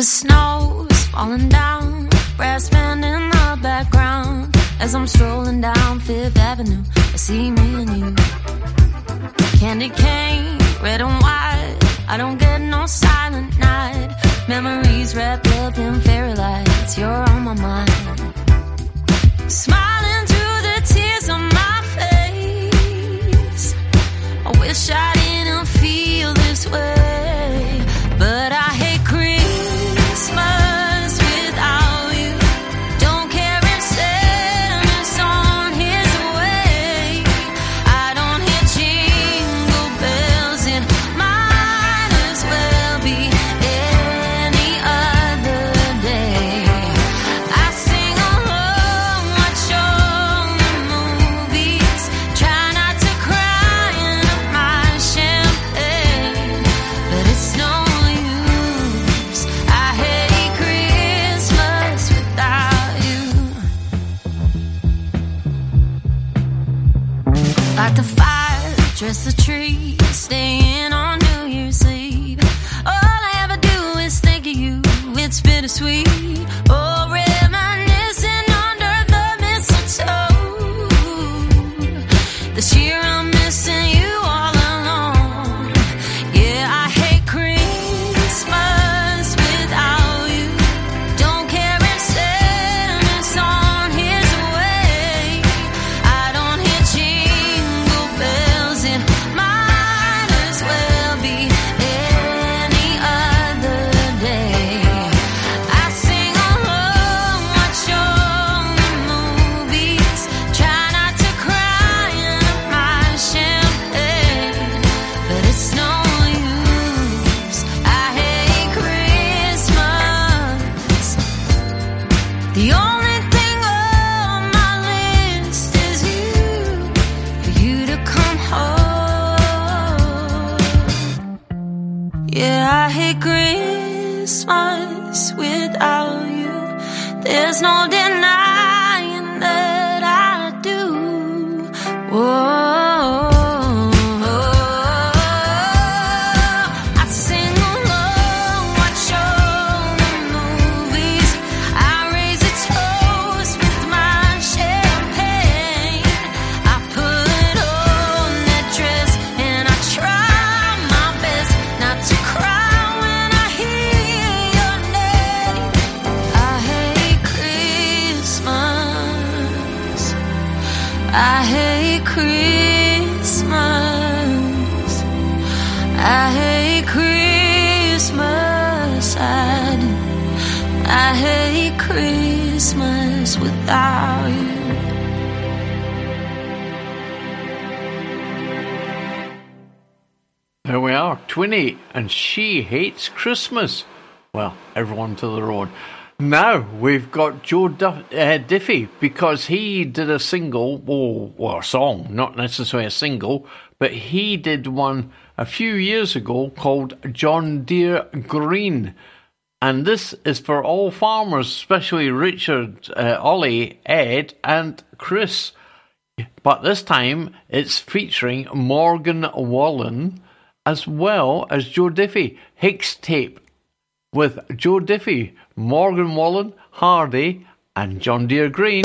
The snow's falling down, brass band in the background. As I'm strolling down Fifth Avenue, I see me and you. Candy cane, red and white. I don't get no silent night. Memories wrapped up in fairy lights. You're on my mind. Smiling through the tears on my face. I wish I didn't feel this way, dress the tree, staying Christmas. Well, everyone to their own. Now we've got Joe Duff- uh, Diffie because he did a single, or a song, not necessarily a single, but he did one a few years ago called John Deere Green. And this is for all farmers, especially Richard, uh, Ollie, Ed, and Chris. But this time it's featuring Morgan Wallen as well as Joe Diffie, HixTape, with Joe Diffie, Morgan Wallen, Hardy, and John Deere Green.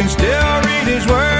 can still read his words.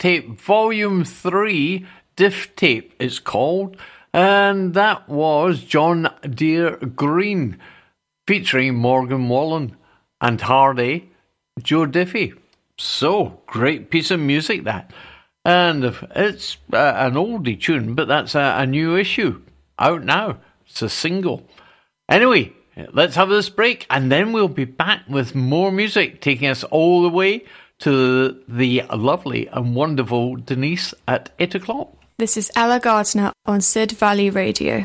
HixTape Volume 3, Difftape, it's called. And that was John Deere Green featuring Morgan Wallen and Hardy, Joe Diffie. So, great piece of music that. And it's uh, an oldie tune, but that's a, a new issue out now. It's a single. Anyway, let's have this break and then we'll be back with more music taking us all the way to the lovely and wonderful Denise at 8 o'clock. This is Ella Gardner on Sid Valley Radio.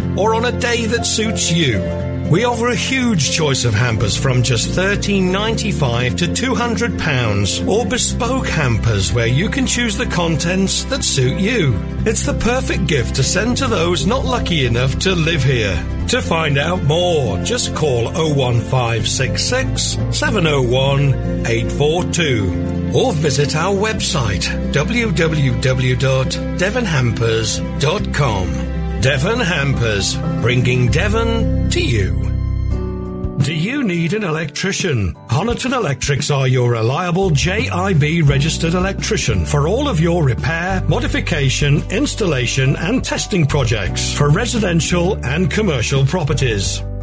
or on a day that suits you. We offer a huge choice of hampers from just $13.95 to £200 or bespoke hampers where you can choose the contents that suit you. It's the perfect gift to send to those not lucky enough to live here. To find out more, just call 01566 701 842 or visit our website www.devonhampers.com. Devon Hampers, bringing Devon to you. Do you need an electrician? Honiton Electrics are your reliable JIB registered electrician for all of your repair, modification, installation, and testing projects for residential and commercial properties.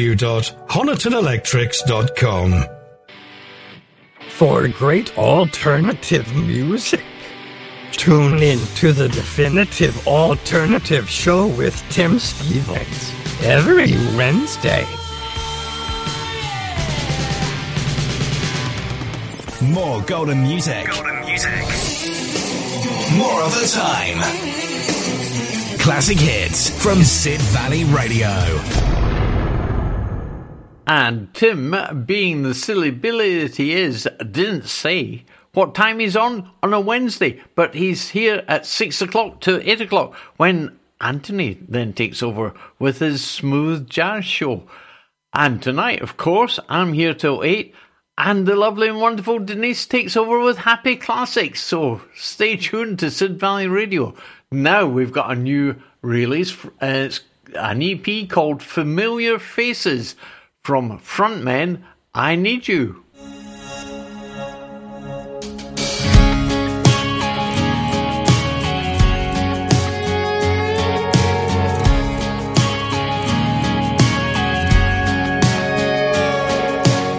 www.honitonelectrics.com. For great alternative music, tune in to the Definitive Alternative Show with Tim Stevens every Wednesday. More golden music. Golden music. More of the time. Classic hits from Sid Valley Radio. And Tim, being the silly Billy that he is, didn't say what time he's on on a Wednesday, but he's here at six o'clock to eight o'clock when Anthony then takes over with his smooth jazz show. And tonight, of course, I'm here till eight, and the lovely and wonderful Denise takes over with Happy Classics. So stay tuned to Sid Valley Radio. Now we've got a new release. Uh, it's an EP called Familiar Faces from frontman I Need You.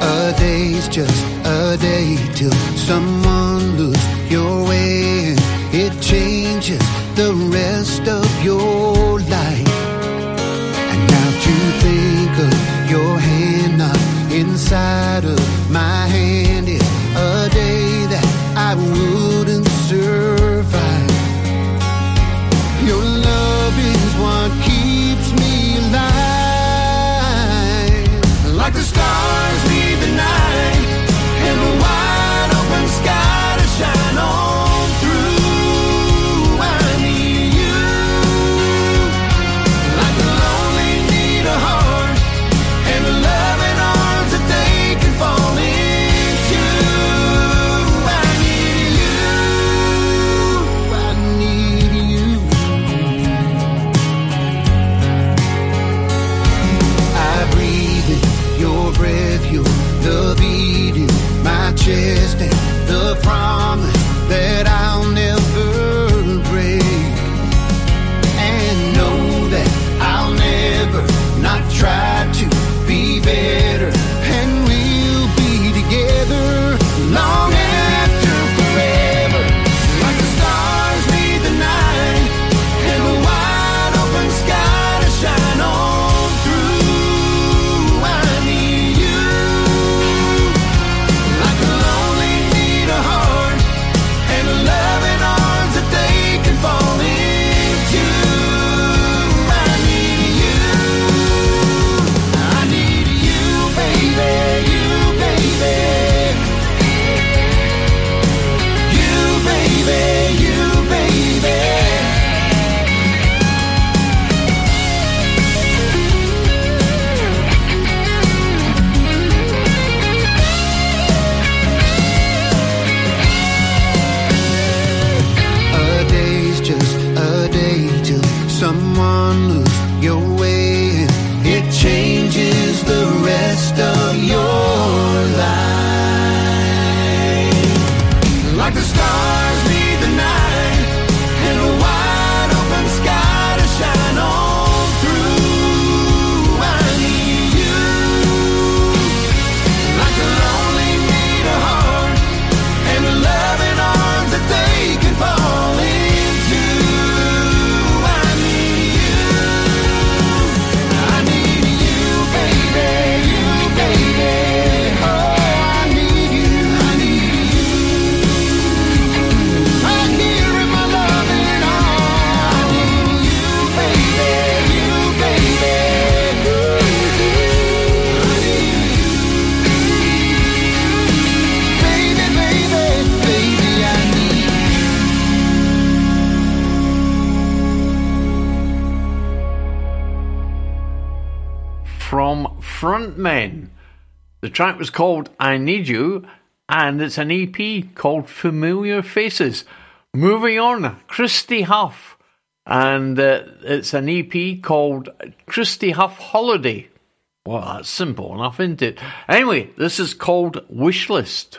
A day's just a day till someone looks your way and it changes the rest of your inside of track was called I Need You, and it's an EP called Familiar Faces. Moving on, Christy Huff, and uh, it's an EP called Christy Huff Holiday. Well, that's simple enough, isn't it? Anyway, this is called Wishlist.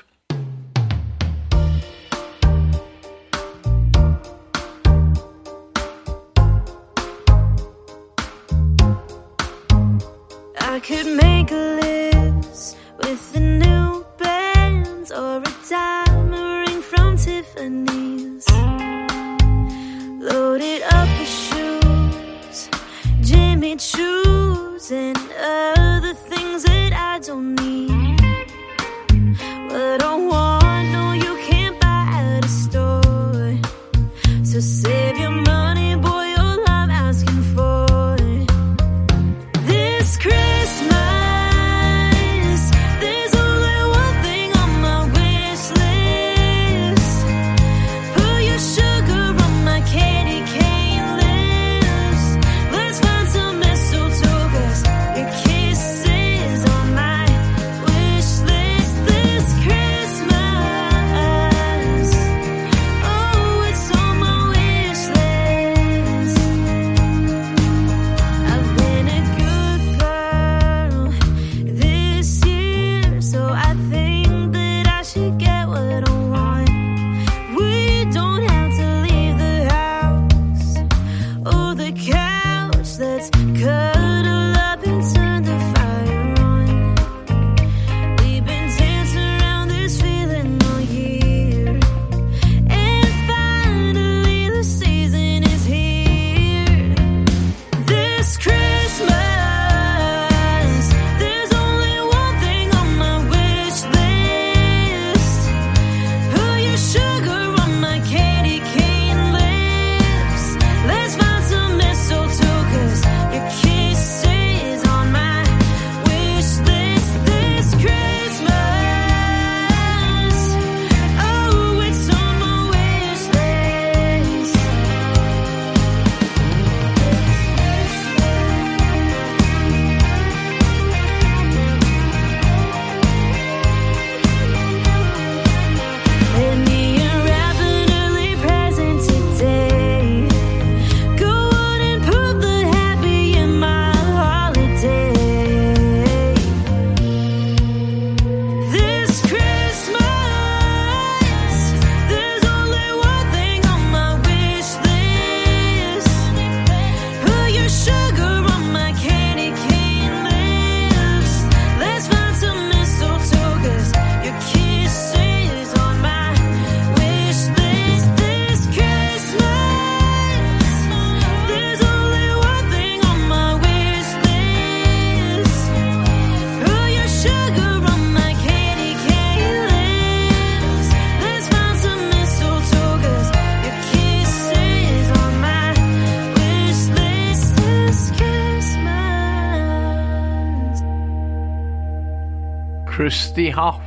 Christy Huff.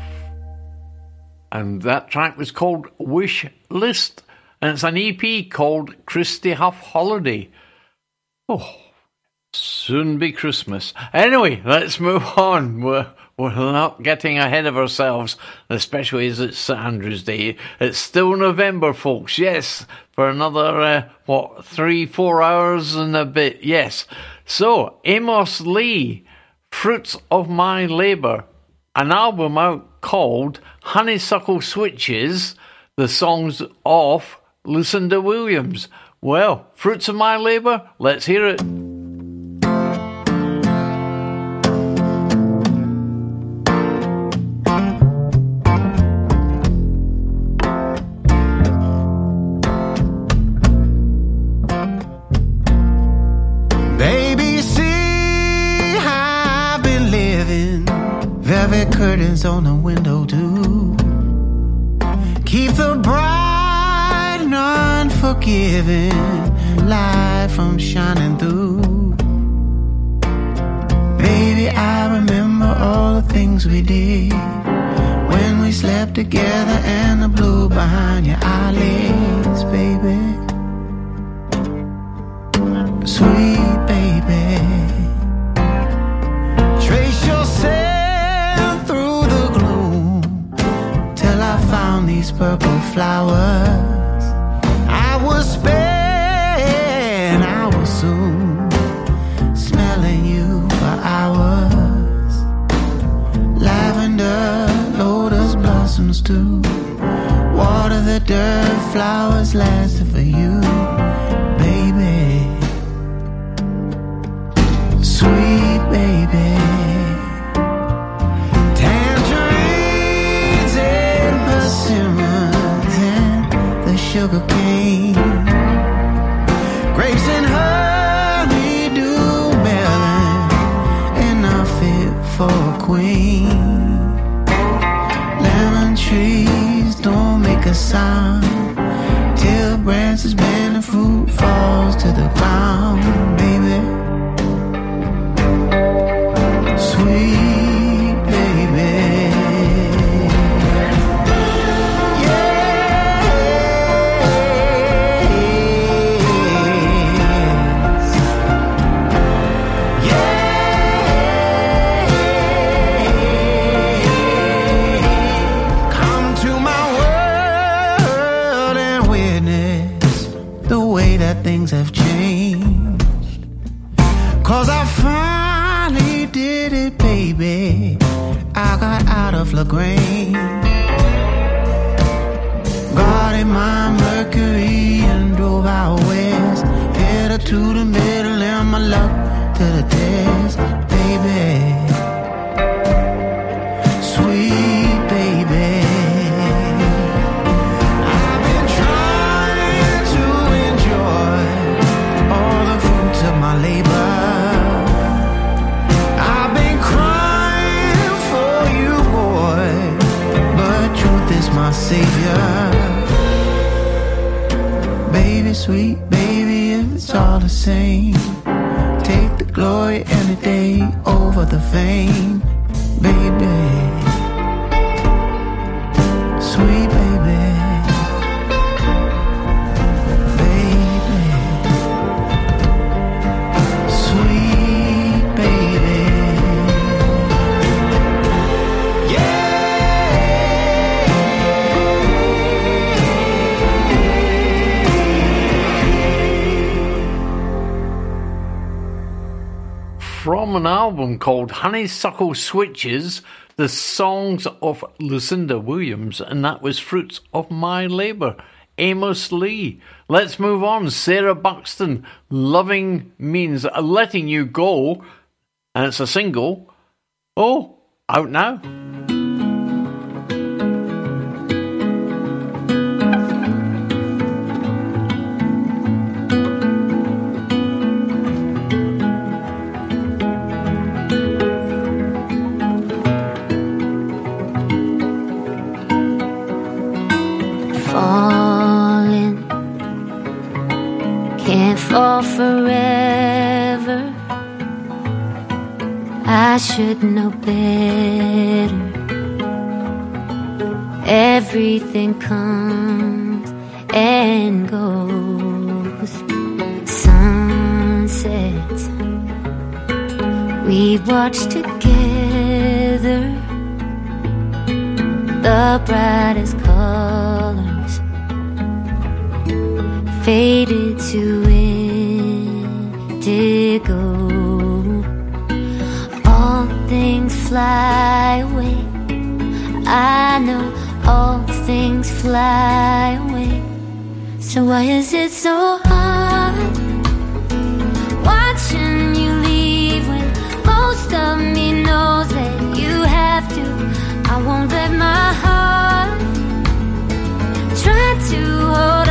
And that track was called Wish List. And it's an EP called Christy Huff Holiday. Oh, soon be Christmas. Anyway, let's move on. We're, we're not getting ahead of ourselves, especially as it's St. Andrew's Day. It's still November, folks. Yes, for another, uh, what, three, four hours and a bit. Yes. So, Amos Lee, Fruits of My Labour, an album out called Honeysuckle Switches, the songs of Lucinda Williams. Well, Fruits of My Labour, let's hear it. On the window, too. Keep the bright and unforgiving light from shining through. Baby, I remember all the things we did when we slept together and the blue behind your eyelids, baby. Purple flowers. I was spent, I was soon smelling you for hours. Lavender, lotus blossoms too. Water the dirt, flowers lasting over Honeysuckle Switches, the songs of Lucinda Williams, and that was Fruits of My Labour. Amos Lee. Let's move on. Sarah Buxton, Loving Means Letting You Go, and it's a single. Oh, out now. Can't forever. I should know better. Everything comes and goes. Sunsets we watch together. The brightest colors faded to indigo. All things fly away. I know all things fly away. So why is it so hard watching you leave when most of me knows that you have to? I won't let my heart try to hold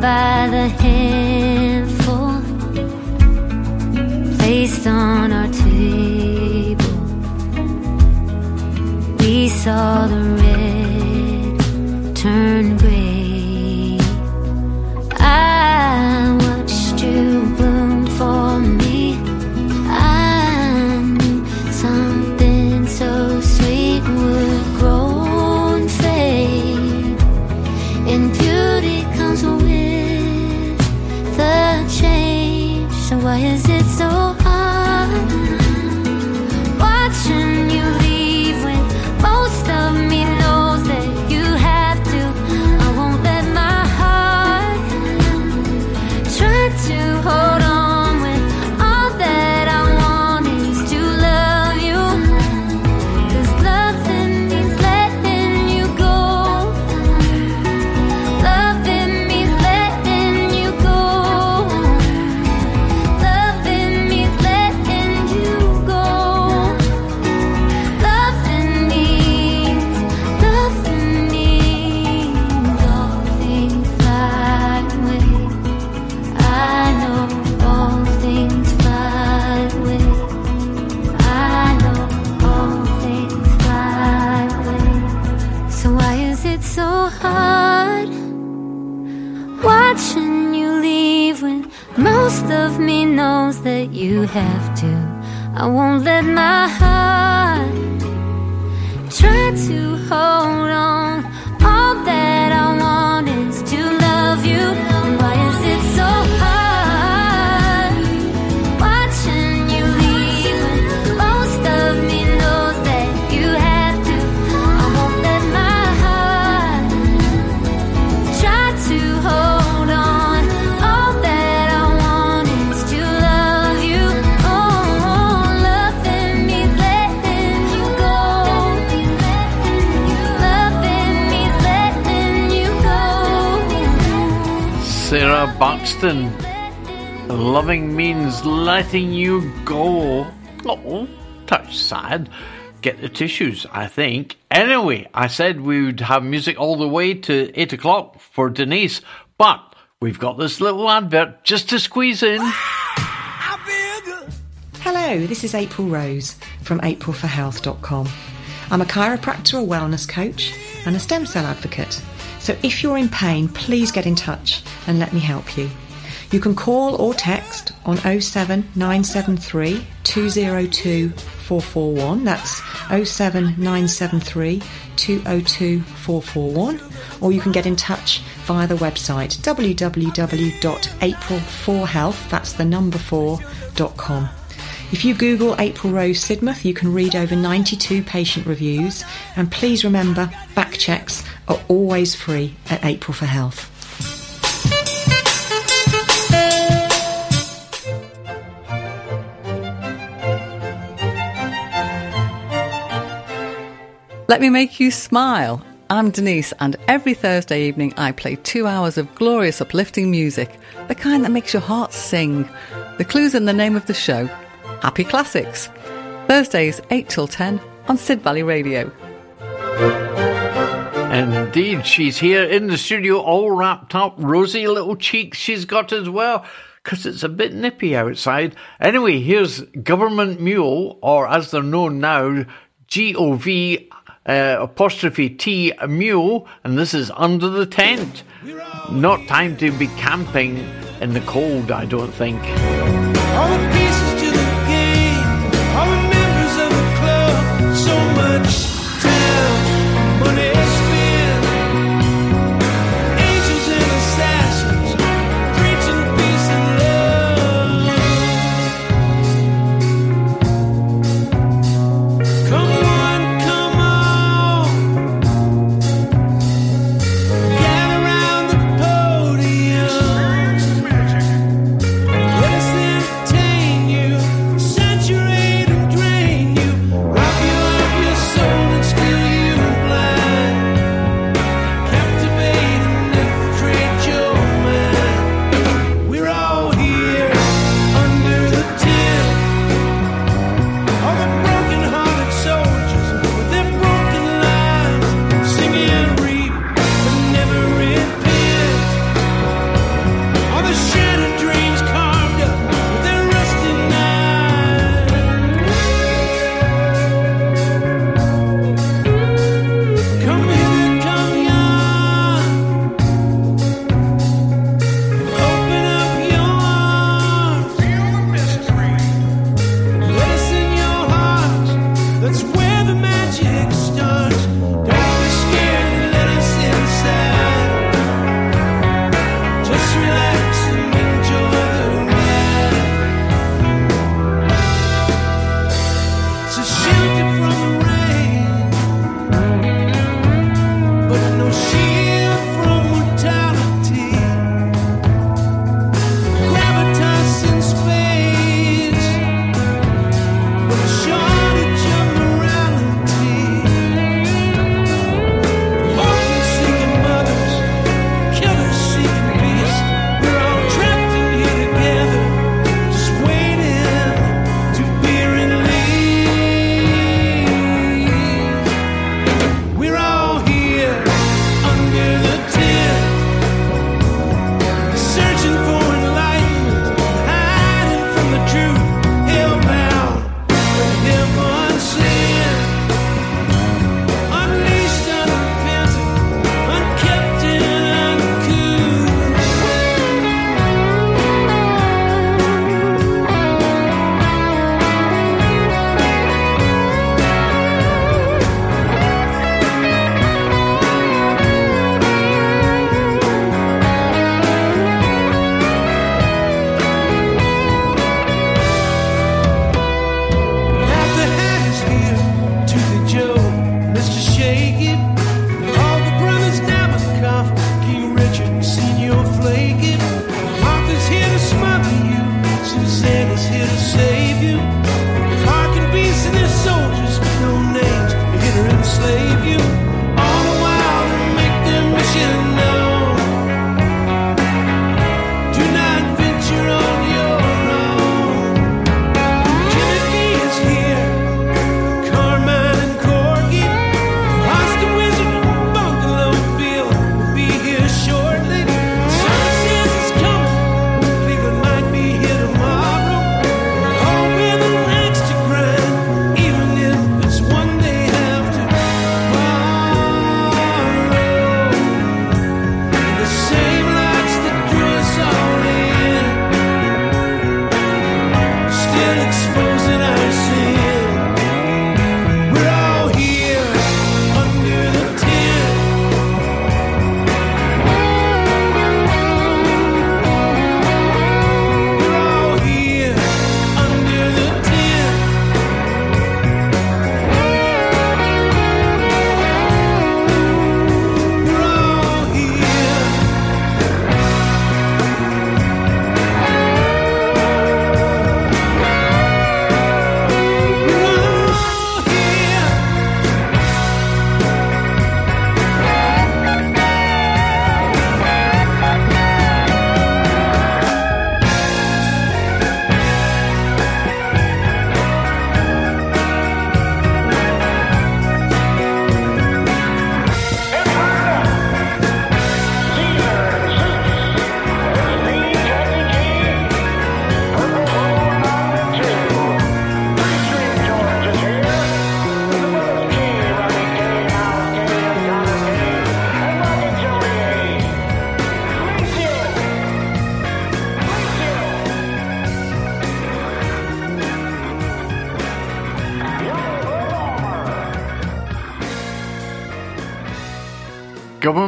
by the have to. I won't let my heart Loving means letting you go. Oh, touch sad. Get the tissues, I think. Anyway, I said we would have music all the way to 8 o'clock for Denise, but we've got this little advert just to squeeze in. Hello, this is April Rose from aprilforhealth.com. I'm a chiropractor, a wellness coach, and a stem cell advocate. So if you're in pain, please get in touch and let me help you. You can call or text on 07973 202 441. That's 07973 202 441. Or you can get in touch via the website www.april4health, that's the number 4.com. If you Google April Rose Sidmouth, you can read over 92 patient reviews. And please remember, back checks are always free at April for Health. Let me make you smile. I'm Denise, and every Thursday evening I play two hours of glorious, uplifting music, the kind that makes your heart sing. The clue's in the name of the show Happy Classics. Thursdays, 8 till 10 on Sid Valley Radio. Indeed, she's here in the studio all wrapped up. Rosy little cheeks she's got as well, because it's a bit nippy outside. Anyway, here's Government Mule, or as they're known now, G O V uh, apostrophe T Mule, and this is Under the Tent. Not time to be camping in the cold, I don't think.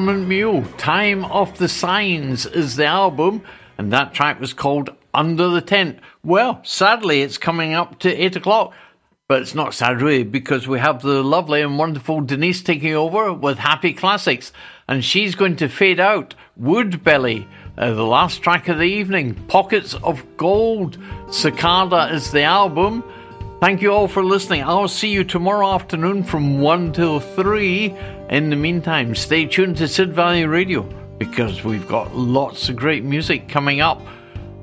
Government Mule, Time of the Signs is the album, and that track was called Under the Tent. Well, sadly, it's coming up to 8 o'clock, but it's not sad really because we have the lovely and wonderful Denise taking over with Happy Classics, and she's going to fade out Woodbelly. Uh, the last track of the evening, Pockets of Gold. Cicada is the album. Thank you all for listening. I'll see you tomorrow afternoon from 1 till 3. In the meantime, stay tuned to Sid Valley Radio because we've got lots of great music coming up.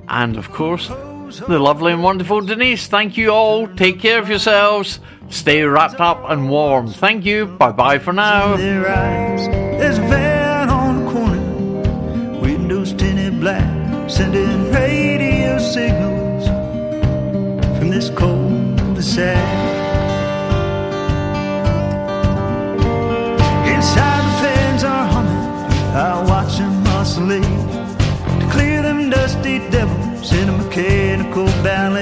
And of course, the lovely and wonderful Denise. Thank you all. Take care of yourselves. Stay wrapped up and warm. Thank you. Bye bye for now. There's a van on the corner, windows tinted black, sending radio signals from this cul-de-sac. Inside mechanical ballet.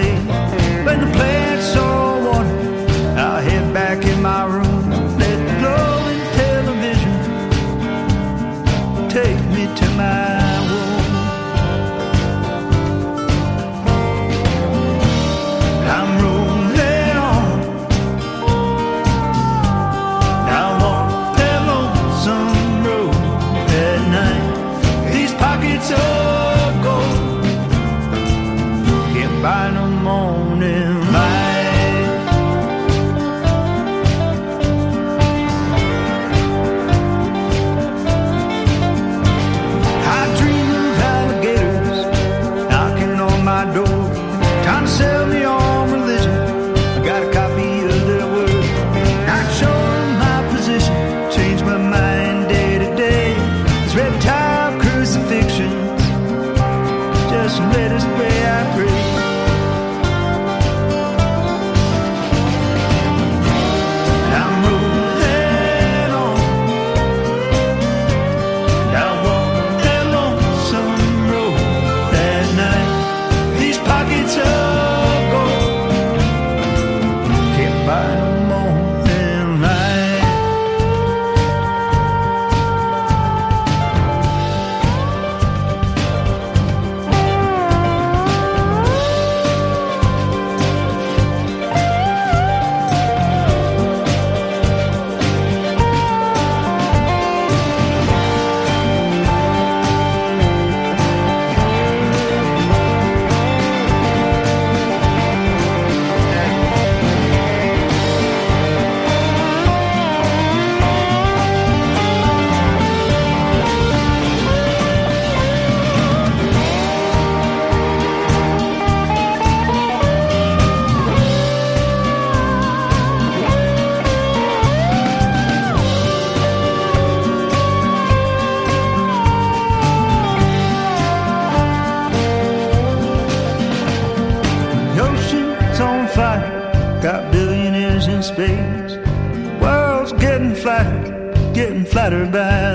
Getting flatter